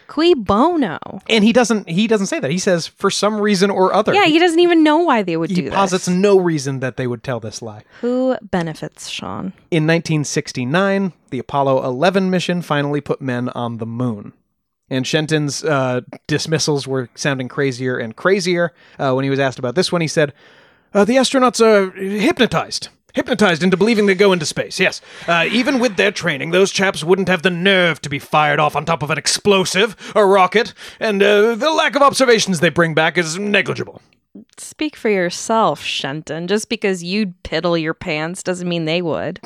Cui bono? And he doesn't he doesn't say that. He says for some reason or other. Yeah, he doesn't even know why they would do he do posits this. no reason that they would tell this lie. Who benefits, Sean? In 1969, the Apollo 11 mission finally put men on the moon. And Shenton's uh, dismissals were sounding crazier and crazier. Uh, when he was asked about this one, he said, uh, The astronauts are hypnotized. Hypnotized into believing they go into space, yes. Uh, even with their training, those chaps wouldn't have the nerve to be fired off on top of an explosive, a rocket, and uh, the lack of observations they bring back is negligible. Speak for yourself, Shenton. Just because you'd piddle your pants doesn't mean they would.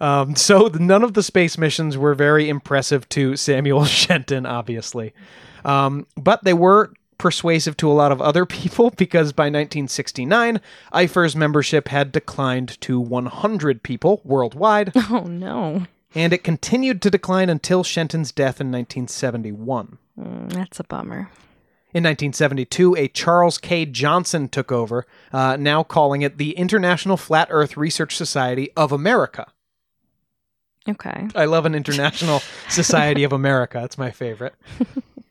Um, so none of the space missions were very impressive to Samuel *laughs* Shenton, obviously. Um, but they were persuasive to a lot of other people *laughs* because by 1969, IFER's membership had declined to 100 people worldwide, *laughs* Oh no. and it continued to decline until Shenton's death in 1971. Mm, that's a bummer. In 1972, a Charles K. Johnson took over, uh, now calling it the International Flat Earth Research Society of America. Okay. I love an International *laughs* Society of America. It's my favorite.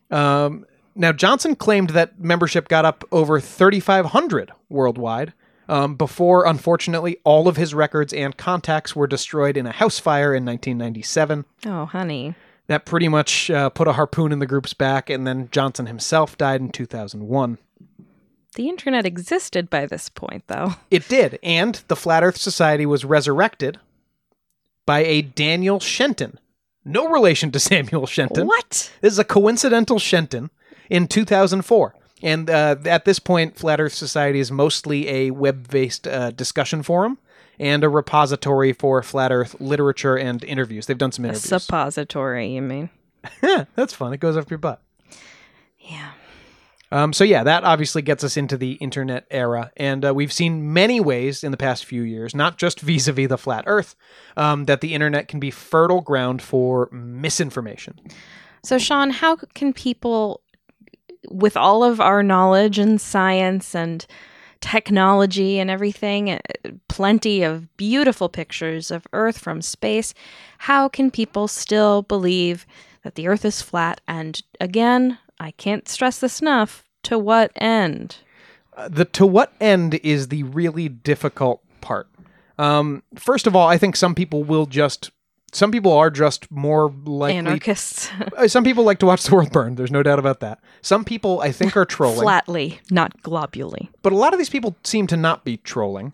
Um, now, Johnson claimed that membership got up over 3,500 worldwide um, before, unfortunately, all of his records and contacts were destroyed in a house fire in 1997. Oh, honey. That pretty much uh, put a harpoon in the group's back, and then Johnson himself died in 2001. The internet existed by this point, though. It did, and the Flat Earth Society was resurrected by a Daniel Shenton. No relation to *laughs* Samuel Shenton. What? This is a coincidental Shenton in 2004. And uh, at this point, Flat Earth Society is mostly a web based uh, discussion forum and a repository for flat Earth literature and interviews. They've done some interviews. A suppository, you mean? yeah, *laughs* that's fun. It goes up your butt. Yeah. Um, so yeah, that obviously gets us into the internet era, and uh, we've seen many ways in the past few years, not just vis-a-vis the flat Earth, um, that the internet can be fertile ground for misinformation. So, Sean, how can people, with all of our knowledge and science and technology and everything, uh, plenty of beautiful pictures of Earth from space, how can people still believe that the Earth is flat? And again, I can't stress this enough. To what end? Uh, the to what end is the really difficult part. Um, first of all, I think some people will just. Some people are just more likely. Anarchists. *laughs* Uh, Some people like to watch the world burn. There's no doubt about that. Some people, I think, are trolling. Flatly, not globally. but a lot of these people seem to not be trolling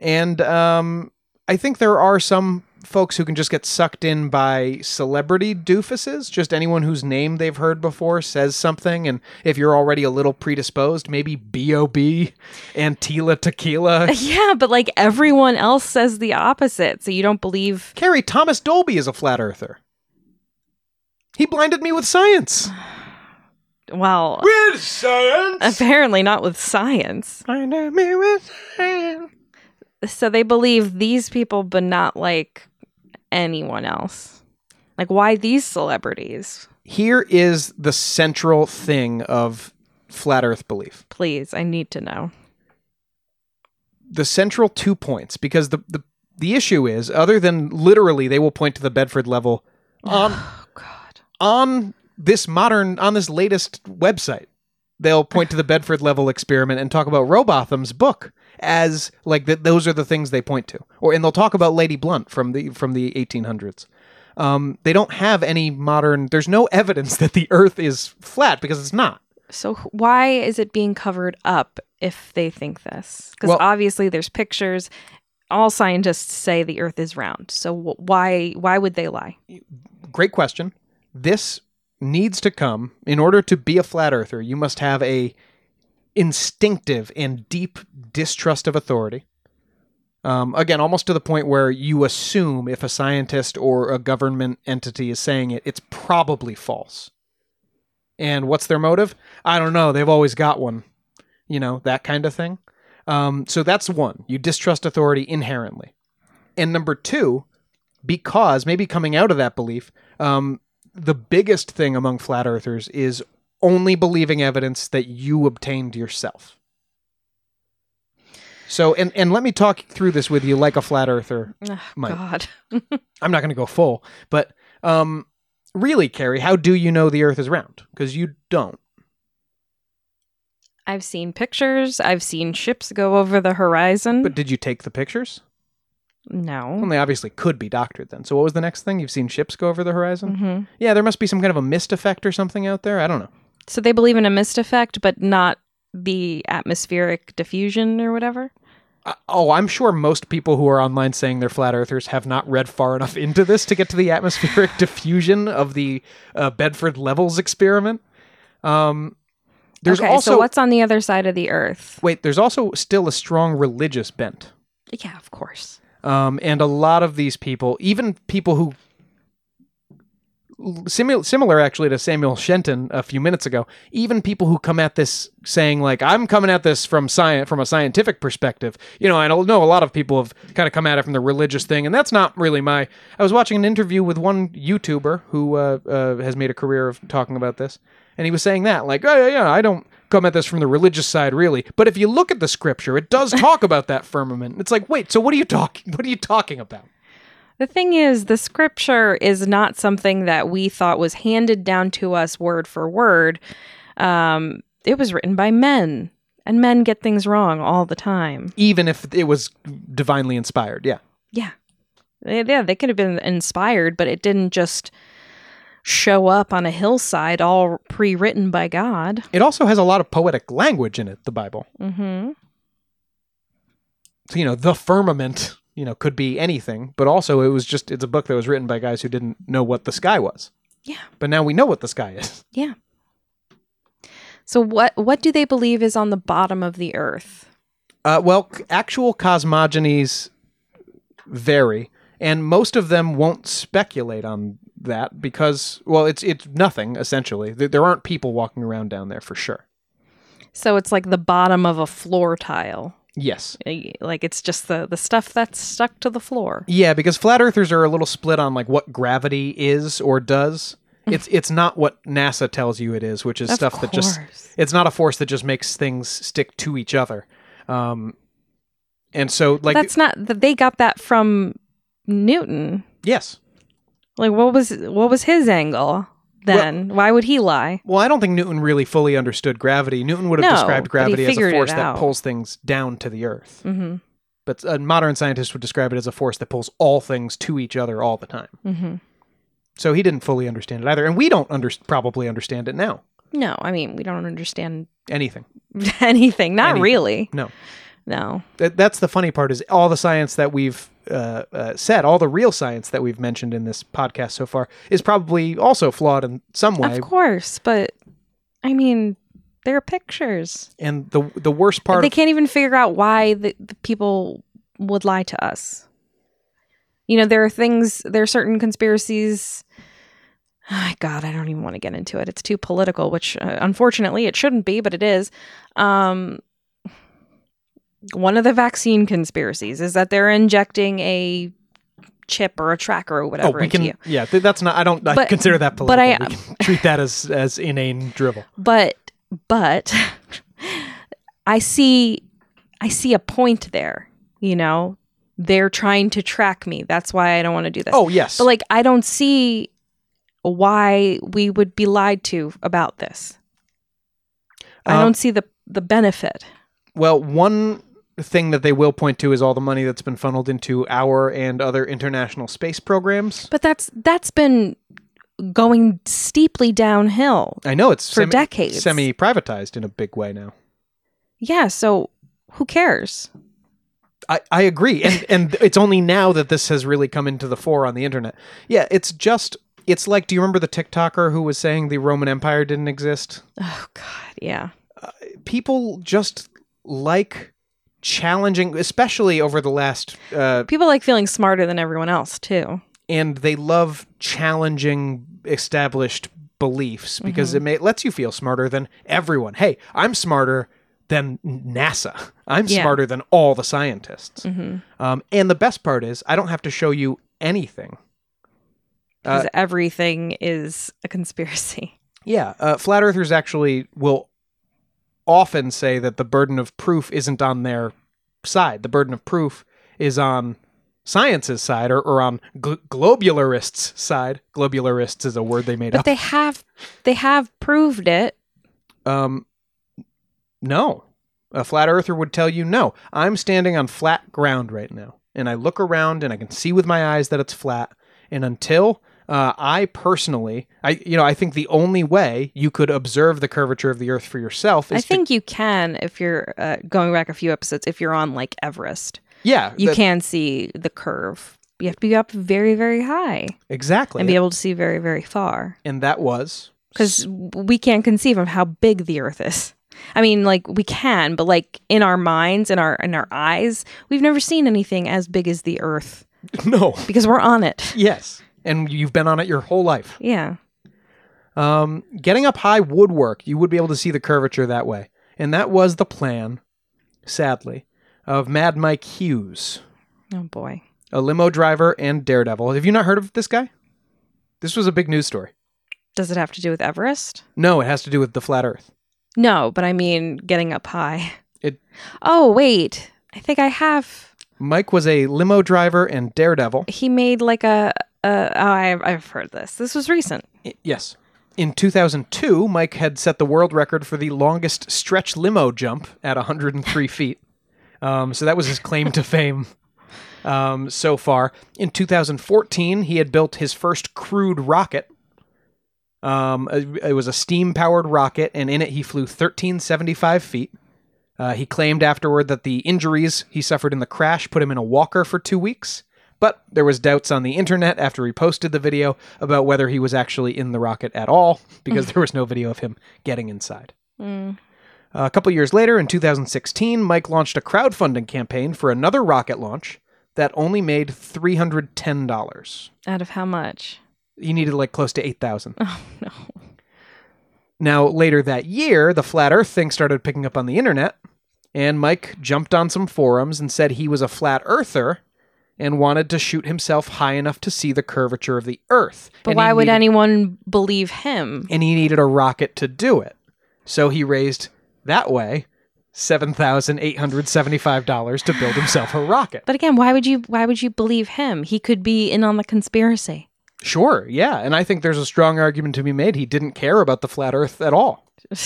and um, i think there are some folks who can just get sucked in by celebrity doofuses just anyone whose name they've heard before says something and if you're already a little predisposed maybe bob and tila tequila *laughs* Yeah, but like everyone else says the opposite. So you don't believe. carrie thomas dolby is a flat earther he blinded me with science *sighs* Well, with science apparently not with science. blinded me with science So they believe these people, but not like anyone else. Like, why these celebrities? here is the central thing of flat earth belief Please, I need to know. the central two points because the, the the issue is other than literally they will point to the bedford level *sighs* oh, on Oh, God. on this modern on this latest website they'll point to the bedford level experiment and talk about rowbotham's book as like that those are the things they point to or and they'll talk about lady blount from the from the 1800s um, they don't have any modern there's no evidence that the earth is flat because it's not So, why is it being covered up if they think this? Because Well- obviously, there's pictures. All scientists say the Earth is round. So, why why would they lie? great question. This needs to come in order to be a flat earther. You must have a instinctive and deep distrust of authority. Um, again, almost to the point where you assume if a scientist or a government entity is saying it, it's probably false. And what's their motive? I don't know. They've always got one. You know, that kind of thing. Um, so that's one. You distrust authority inherently. And number two, because maybe coming out of that belief, um, the biggest thing among flat earthers is only believing evidence that you obtained yourself. So, and, and let me talk through this with you like a flat earther. Oh, God. *laughs* I'm not going to go full, but um, really, Carrie, how do you know the earth is round? Because you don't. I've seen pictures. I've seen ships go over the horizon. But did you take the pictures? no. Well, they obviously could be doctored then. So, what was the next thing? You've seen ships go over the horizon? hmm Yeah, there must be some kind of a mist effect or something out there. I don't know. So they believe in a mist effect, but not the atmospheric diffusion or whatever. Uh, oh, I'm sure most people who are online saying they're flat earthers have not read far enough into this to get to the atmospheric *laughs* diffusion of the uh, Bedford Levels experiment. Um, there's okay, also so what's on the other side of the Earth? wait. There's also still a strong religious bent, Yeah, of course. um, and a lot of these people, even people who similar similar actually to Samuel Shenton a few minutes ago, even people who come at this saying like I'm coming at this from science from a scientific perspective. You know, I know a lot of people have kind of come at it from the religious thing, and that's not really my. I was watching an interview with one YouTuber who uh, uh, has made a career of talking about this, and he was saying that like, oh yeah, yeah, I don't come at this from the religious side really, but if you look at the scripture, it does talk about that firmament. It's like, wait, so what are you talking? What are you talking about? The thing is, the scripture is not something that we thought was handed down to us word for word. Um, it was written by men, and men get things wrong all the time. Even if it was divinely inspired, yeah. Yeah. Yeah, they could have been inspired, but it didn't just show up on a hillside all pre written by God. It also has a lot of poetic language in it, the Bible. Mm-hmm. So, you know, the firmament, you know, could be anything, but also it was just, it's a book that was written by guys who didn't know what the sky was. Yeah. But now we know what the sky is. *laughs* Yeah. So what what do they believe is on the bottom of the earth? Uh, well, c- actual cosmogonies vary, and most of them won't speculate on that because, well, it's it's nothing essentially. There, there aren't people walking around down there for sure. So it's like the bottom of a floor tile. Yes. Eh, Like it's just the the stuff that's stuck to the floor. Yeah, because flat earthers are a little split on like what gravity is or does. It's it's not what NASA tells you it is, which is Of stuff that just it's not a force that just makes things stick to each other. Um and so like that's not that they got that from Newton. yes. Like what was what was his angle then? Why would he lie? Well, I don't think Newton really fully understood gravity. Newton would have No, described gravity as a force that pulls things down to the earth. Mm-hmm. But a modern scientist would describe it as a force that pulls all things to each other all the time. Mm-hmm. So he didn't fully understand it either, and we don't under- probably understand it now. No, I mean we don't understand Anything. *laughs* anything. Not Anything. really. No. No. That, that's the funny part is all the science that we've uh, uh, said, all the real science that we've mentioned in this podcast so far, is probably also flawed in some way. Of course, but I mean they're pictures. And the the worst part, they of, can't even figure out why the, the people would lie to us. You know, there are things, there are certain conspiracies. *sighs* Oh, God, I don't even want to get into it. It's too political, which uh, unfortunately it shouldn't be, but it is. Um, one of the vaccine conspiracies is that they're injecting a chip or a tracker or oh, whatever we into can, you. yeah, th- that's not. I don't I consider that political. but. I- we can *laughs* treat that as as inane drivel. but but *laughs* i see i see a point there you know they're trying to track me that's why i don't want to do this Oh yes, but like i don't see why we would be lied to about this i Um, don't see the the benefit Well, one thing that they will point to is all the money that's been funneled into our and other international space programs. but that's that's been going steeply downhill I know it's For decades. semi privatized in a big way now. yeah so who cares I, I agree, and *laughs* and it's only now that this has really come into the fore on the internet. Yeah, it's just it's like, do you remember the TikToker who was saying the Roman Empire didn't exist? oh god yeah uh, People just like challenging, especially over the last, uh, people like feeling smarter than everyone else too and they love challenging established beliefs because Mm-hmm. it, may, it lets you feel smarter than everyone. Hey, I'm smarter than NASA. I'm Yeah. smarter than all the scientists. Mhm. Um, and the best part is, I don't have to show you anything. because everything is a conspiracy. *laughs* Yeah, uh, flat earthers actually will often say that the burden of proof isn't on their side. The burden of proof is on science's side or, or on gl- globularists' side. Globularists is a word they made But up. But they have they have proved it. Um, no. A flat earther would tell you no. I'm standing on flat ground right now, and I look around and I can see with my eyes that it's flat. And until uh, I personally, I you know, I think the only way you could observe the curvature of the Earth for yourself is I to- think you can if you're uh, going back a few episodes. If you're on like Everest, yeah, you that- can see the curve. You have to be up very very high exactly, and be able to see very very far and that was because we can't conceive of how big the Earth is. I mean, like we can, but like in our minds, in our in our eyes, we've never seen anything as big as the Earth *laughs* no, because we're on it. yes, and you've been on it your whole life. Yeah. Um, getting up high would work. You would be able to see the curvature that way. And that was the plan, sadly, of Mad Mike Hughes, Oh boy. a limo driver and daredevil. Have you not heard of this guy? This was a big news story. Does it have to do with Everest? No, it has to do with the flat earth. No, but I mean getting up high. It- Oh wait, I think I have. Mike was a limo driver and daredevil. He made like a. a oh, I've I've heard this. This was recent. I- yes. In 2002, Mike had set the world record for the longest stretch limo jump at 103 feet. Um, so that was his claim to fame um, so far. In 2014, he had built his first crewed rocket. Um, it it was a steam powered rocket, and in it he flew 1375 feet. Uh, he claimed afterward that the injuries he suffered in the crash put him in a walker for two weeks. But there was doubts on the internet after he posted the video about whether he was actually in the rocket at all, because there was no video of him getting inside. Mm. Uh, a couple years later, in 2016, Mike launched a crowdfunding campaign for another rocket launch that only made $310. Out of how much? He needed like close to 8,000. *laughs* Oh no. Now, later that year, the flat earth thing started picking up on the internet, and Mike jumped on some forums and said he was a flat earther and wanted to shoot himself high enough to see the curvature of the earth. But And why would needed- anyone believe him? And he needed a rocket to do it. So he raised that way $7,875 to build himself a rocket. But again, why would you why would you believe him? He could be in on the conspiracy. Sure, yeah. And I think there's a strong argument to be made. He didn't care about the flat earth at all. *sighs*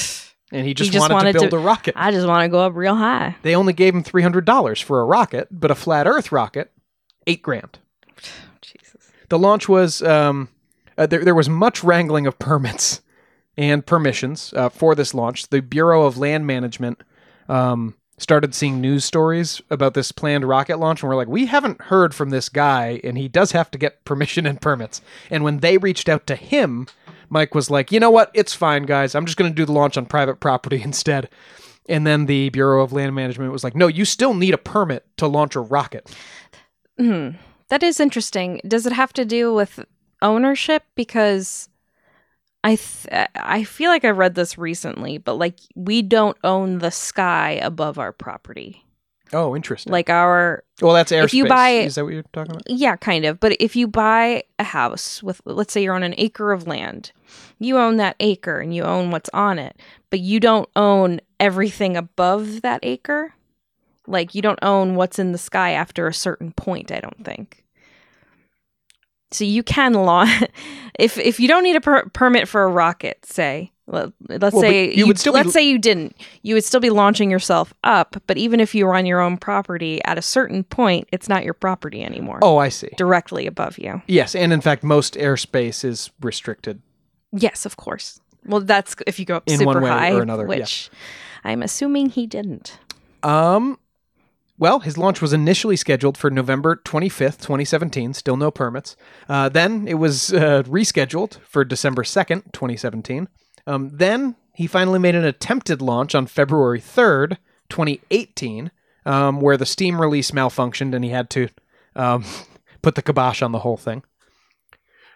And he just, just wanted, wanted to build to- a rocket. I just want to go up real high. They only gave him $300 for a rocket, but a flat earth rocket, eight grand. Jesus. The launch was, um, uh, there, there was much wrangling of permits and permissions uh, for this launch. The Bureau of Land Management um, started seeing news stories about this planned rocket launch, and we're like, we haven't heard from this guy, and he does have to get permission and permits. And when they reached out to him, Mike was like, you know what? It's fine, guys. I'm just going to do the launch on private property *laughs* instead. And then the Bureau of Land Management was like, no, you still need a permit to launch a rocket. Hmm. That is interesting. Does it have to do with ownership? Because I th- I feel like I read this recently, but like we don't own the sky above our property. Oh, interesting. Like our well, that's airspace. if you buy- Is that what you're talking about? yeah, kind of. But if you buy a house with let's say you're on an acre of land, you own that acre and you own what's on it, but you don't own everything above that acre. Like you don't own what's in the sky after a certain point, I don't think. So you can launch if if you don't need a per- permit for a rocket, say let, us Well, say you would still be- let's say you didn't, you would still be launching yourself up. But even if you were on your own property, at a certain point, it's not your property anymore. Oh, I see. directly above you. Yes, and in fact, most airspace is restricted. Yes, of course. Well, that's if you go up In super one way high, or another, yeah. which I'm assuming he didn't. Um, well, his launch was initially scheduled for November 25th, 2017. Still no permits. Uh, then it was uh, rescheduled for December 2nd, 2017. Um, then he finally made an attempted launch on February 3rd, 2018, um, where the Steam release malfunctioned and he had to um, *laughs* put the kibosh on the whole thing.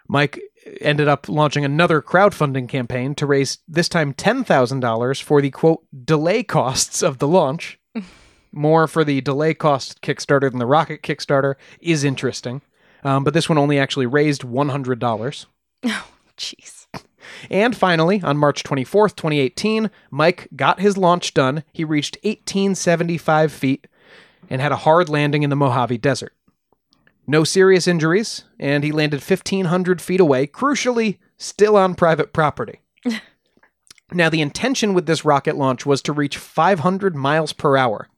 Mike ended up launching another crowdfunding campaign to raise this time $10,000 for the quote delay costs of the launch. *laughs* More for the delay cost Kickstarter than the rocket Kickstarter is interesting. Um, but this one only actually raised $100. *laughs* Oh, Jeez. And finally, on March 24th, 2018, Mike got his launch done. He reached 1875 feet and had a hard landing in the Mojave Desert. No serious injuries, and he landed 1,500 feet away, crucially, still on private property. *laughs* now, the intention with this rocket launch was to reach 500 miles per hour.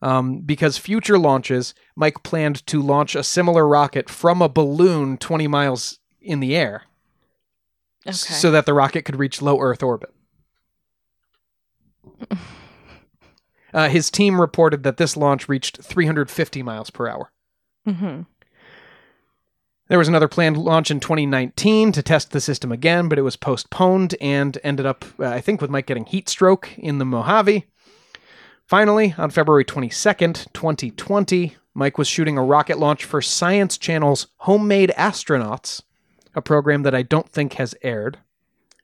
Um, because future launches, Mike planned to launch a similar rocket from a balloon 20 miles in the air Okay. so that the rocket could reach low Earth orbit. *laughs* Uh, his team reported that this launch reached 350 miles per hour. hmm There was another planned launch in 2019 to test the system again, but it was postponed and ended up, uh, I think, with Mike getting heat stroke in the Mojave. Finally, on February 22nd, 2020, Mike was shooting a rocket launch for Science Channel's Homemade Astronauts, a program that I don't think has aired.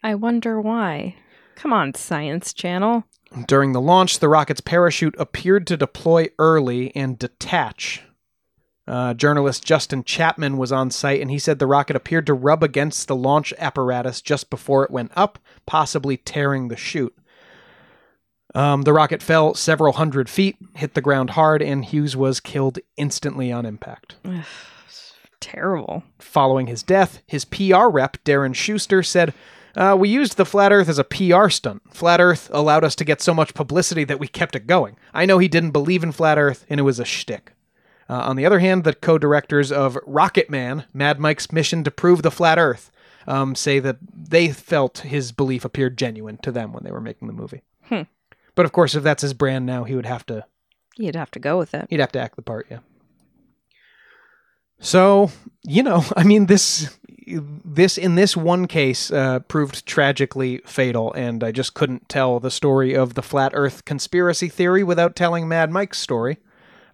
I wonder why. Come on, Science Channel. During the launch, the rocket's parachute appeared to deploy early and detach. Uh, journalist Justin Chapman was on site and he said the rocket appeared to rub against the launch apparatus just before it went up, possibly tearing the chute. Um, the rocket fell several hundred feet, hit the ground hard, and Hughes was killed instantly on impact. Terrible. Following his death, his PR rep, Darren Schuster, said, uh, We used the Flat Earth as a PR stunt. Flat Earth allowed us to get so much publicity that we kept it going. I know he didn't believe in Flat Earth, and it was a shtick. Uh, on the other hand, the co directors of Rocket Man, Mad Mike's mission to prove the Flat Earth, um, say that they felt his belief appeared genuine to them when they were making the movie. Hmm. But of course, if that's his brand now, he would have to You'd have to go with it. He'd have to act the part, yeah. So, you know, *laughs* I mean this this in this one case uh, proved tragically fatal, and I just couldn't tell the story of the flat Earth conspiracy theory without telling Mad Mike's story.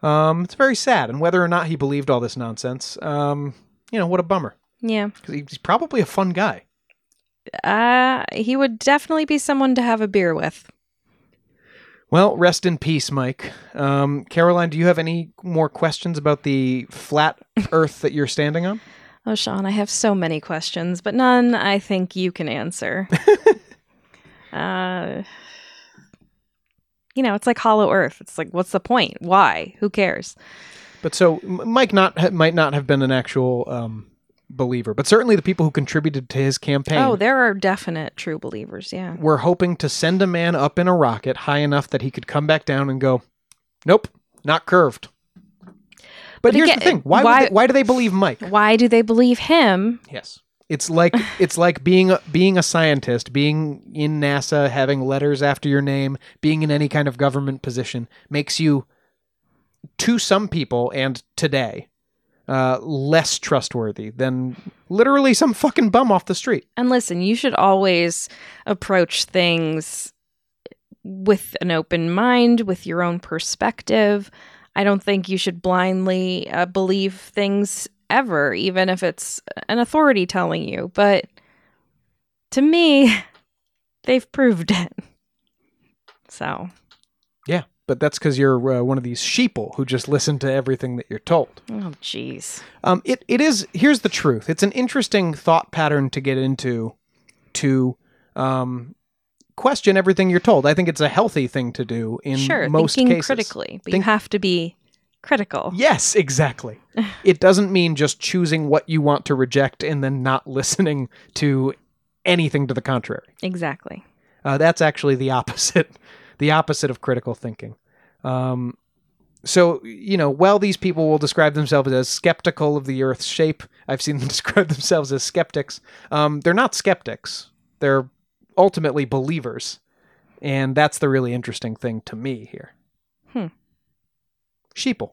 Um, it's very sad, and whether or not he believed all this nonsense, um, you know, what a bummer. Yeah. Because he's probably a fun guy. Uh, he would definitely be someone to have a beer with. Well, rest in peace, Mike. Um, Caroline, do you have any more questions about the flat *laughs* Earth that you're standing on? Oh, Sean, I have so many questions, but none I think you can answer. *laughs* uh, you know, it's like Hollow Earth. It's like, what's the point? Why? Who cares? But so Mike not might not have been an actual um, believer, but certainly the people who contributed to his campaign Oh, there are definite true believers. Yeah. were hoping to send a man up in a rocket high enough that he could come back down and go, "Nope, not curved." But, But here's again, the thing: why why- they, why do they believe Mike? Why do they believe him? Yes. It's like it's like being a, being a scientist, being in NASA, having letters after your name, being in any kind of government position makes you to some people and today uh, less trustworthy than literally some fucking bum off the street. And listen, you should always approach things with an open mind, with your own perspective. I don't think you should blindly uh, believe things ever, even if it's an authority telling you. But to me, *laughs* they've proved it. So, but that's because you're uh, one of these sheeple who just listen to everything that you're told. oh, jeez. Um, it it is. Here's the truth. It's an interesting thought pattern to get into, to um, question everything you're told. I think it's a healthy thing to do in Sure, most thinking cases. critically, but Think- you have to be critical. Yes, exactly. *laughs* it doesn't mean just choosing what you want to reject and then not *laughs* listening to anything to the contrary. Exactly. Uh, that's actually the opposite, the opposite of critical thinking. Um, so you know, while these people will describe themselves as skeptical of the Earth's shape, I've seen *laughs* them describe themselves as skeptics. Um, they're not skeptics; they're ultimately believers, and that's the really interesting thing to me here. Hmm. Sheeple.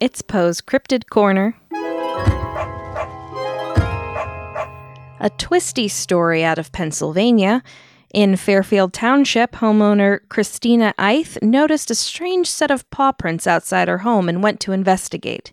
It's Poe's Cryptid Corner. A twisty story out of Pennsylvania. In Fairfield Township, homeowner Christina Eith noticed a strange set of paw prints outside her home and went to investigate.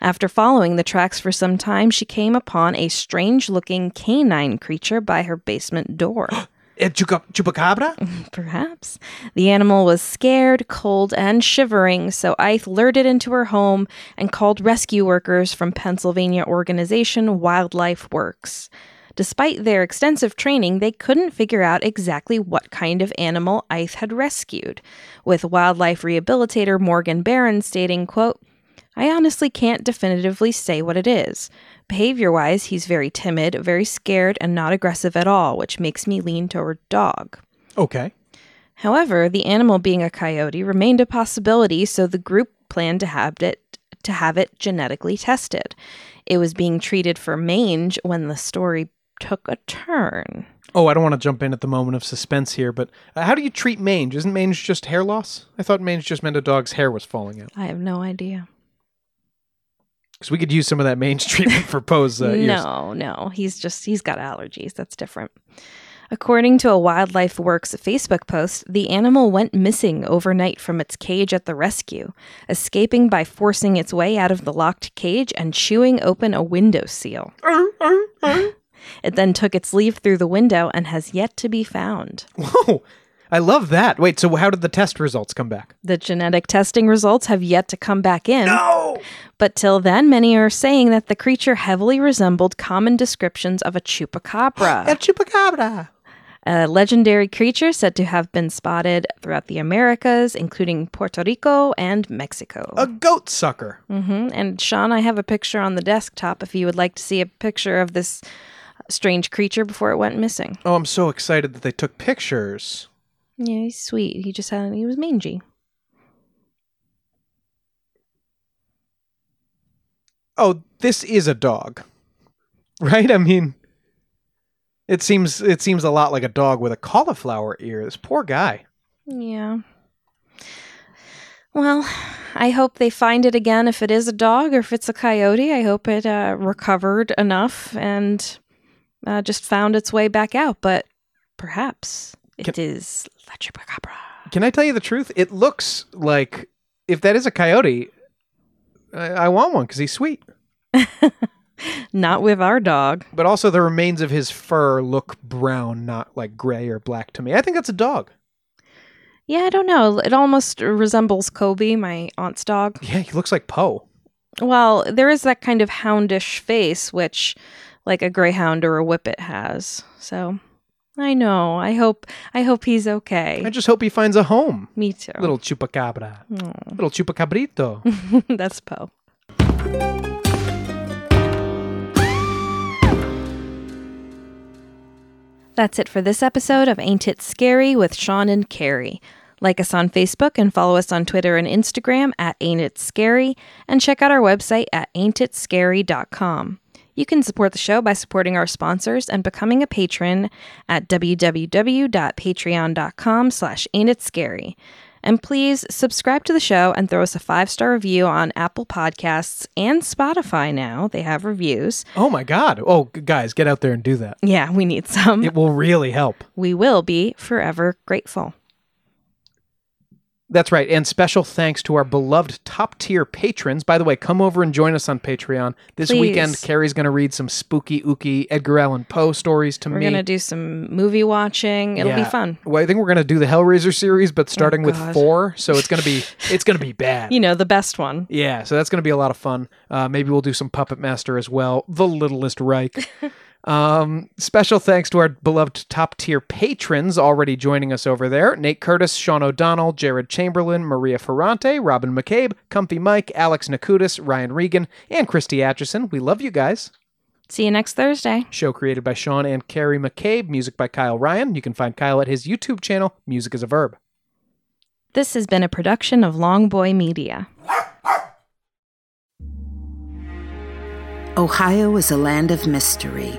After following the tracks for some time, she came upon a strange looking canine creature by her basement door. *gasps* Eh, Chupa- chupacabra? *laughs* Perhaps. The animal was scared, cold, and shivering, so Eith lured it into her home and called rescue workers from Pennsylvania organization Wildlife Works. Despite their extensive training, they couldn't figure out exactly what kind of animal Eith had rescued, with wildlife rehabilitator Morgan Barron stating, quote, I honestly can't definitively say what it is. Behavior wise, he's very timid, very scared, and not aggressive at all, which makes me lean toward dog. Okay. However, the animal being a coyote remained a possibility, so the group planned to have it to have it genetically tested. It was being treated for mange when the story took a turn. Oh, I don't want to jump in at the moment of suspense here, but uh, how do you treat mange? Isn't mange just hair loss? I thought mange just meant a dog's hair was falling out. I have no idea. Because we could use some of that mange *laughs* treatment for Poe's uh, ears. no, no, he's just he's got allergies. That's different. According to a Wildlife Works Facebook post, the animal went missing overnight from its cage at the rescue, escaping by forcing its way out of the locked cage and chewing open a window seal. *laughs* It then took its leave through the window and has yet to be found. Whoa, I love that. Wait, so how did the test results come back? The genetic testing results have yet to come back in. No! But till then, many are saying that the creature heavily resembled common descriptions of a chupacabra. *gasps* a chupacabra! a legendary creature said to have been spotted throughout the Americas, including Puerto Rico and Mexico. A goat sucker. hmm And Sean, I have a picture on the desktop if you would like to see a picture of this strange creature before it went missing. Oh, I'm so excited that they took pictures. Yeah, he's sweet. He just had he was mangy. Oh, this is a dog. *laughs* Right? I mean it seems it seems a lot like a dog with a cauliflower ear. This poor guy. Yeah. Well, I hope they find it again if it is a dog or if it's a coyote. I hope it uh, recovered enough and uh, just found its way back out. But perhaps it is La Chupacabra. Can I tell you the truth? It looks like if that is a coyote, I, I want one because he's sweet. *laughs* Not with our dog. But also, the remains of his fur look brown, not like gray or black to me. I think that's a dog. Yeah, I don't know. It almost resembles Kobe, my aunt's dog. Yeah, he looks like Poe. Well, there is that kind of houndish face, which, like a greyhound or a whippet has. So, I know. I hope. I hope he's okay. I just hope he finds a home. Me too. Little chupacabra. Aw. Little chupacabrito. *laughs* That's Poe. That's it for this episode of Ain't It Scary with Sean and Carrie. Like us on Facebook and follow us on Twitter and Instagram at Ain't It Scary, and check out our website at ain'titscary.com. You can support the show by supporting our sponsors and becoming a patron at www.patreon.com slash ain'titscary. And please subscribe to the show and throw us a five-star review on Apple Podcasts and Spotify now. They have reviews. oh my God. Oh, guys, get out there and do that. Yeah, we need some. It will really help. We will be forever grateful. That's right. And special thanks to our beloved top tier patrons. By the way, come over and join us on Patreon. This Please. weekend, Carrie's going to read some spooky, ooky Edgar Allan Poe stories to me. We're going to do some movie watching. It'll be fun. Well, I think we're going to do the Hellraiser series, but starting with four. So it's going to be *laughs* it's going to be bad. You know, the best one. Yeah, so that's going to be a lot of fun. Uh, maybe we'll do some Puppet Master as well. The Littlest Reich. *laughs* um, special thanks to our beloved top tier patrons already joining us over there Nate Curtis, Sean O'Donnell, Jared Chamberlain, Maria Ferrante, Robin McCabe, Comfy Mike, Alex Nakutis, Ryan Regan, and Christy Atchison. We love you guys. See you next Thursday. Show created by Sean and Carrie McCabe, music by Kyle Ryan. You can find Kyle at his YouTube channel, Music is a Verb. This has been a production of Longboy Media. Ohio is a land of mystery,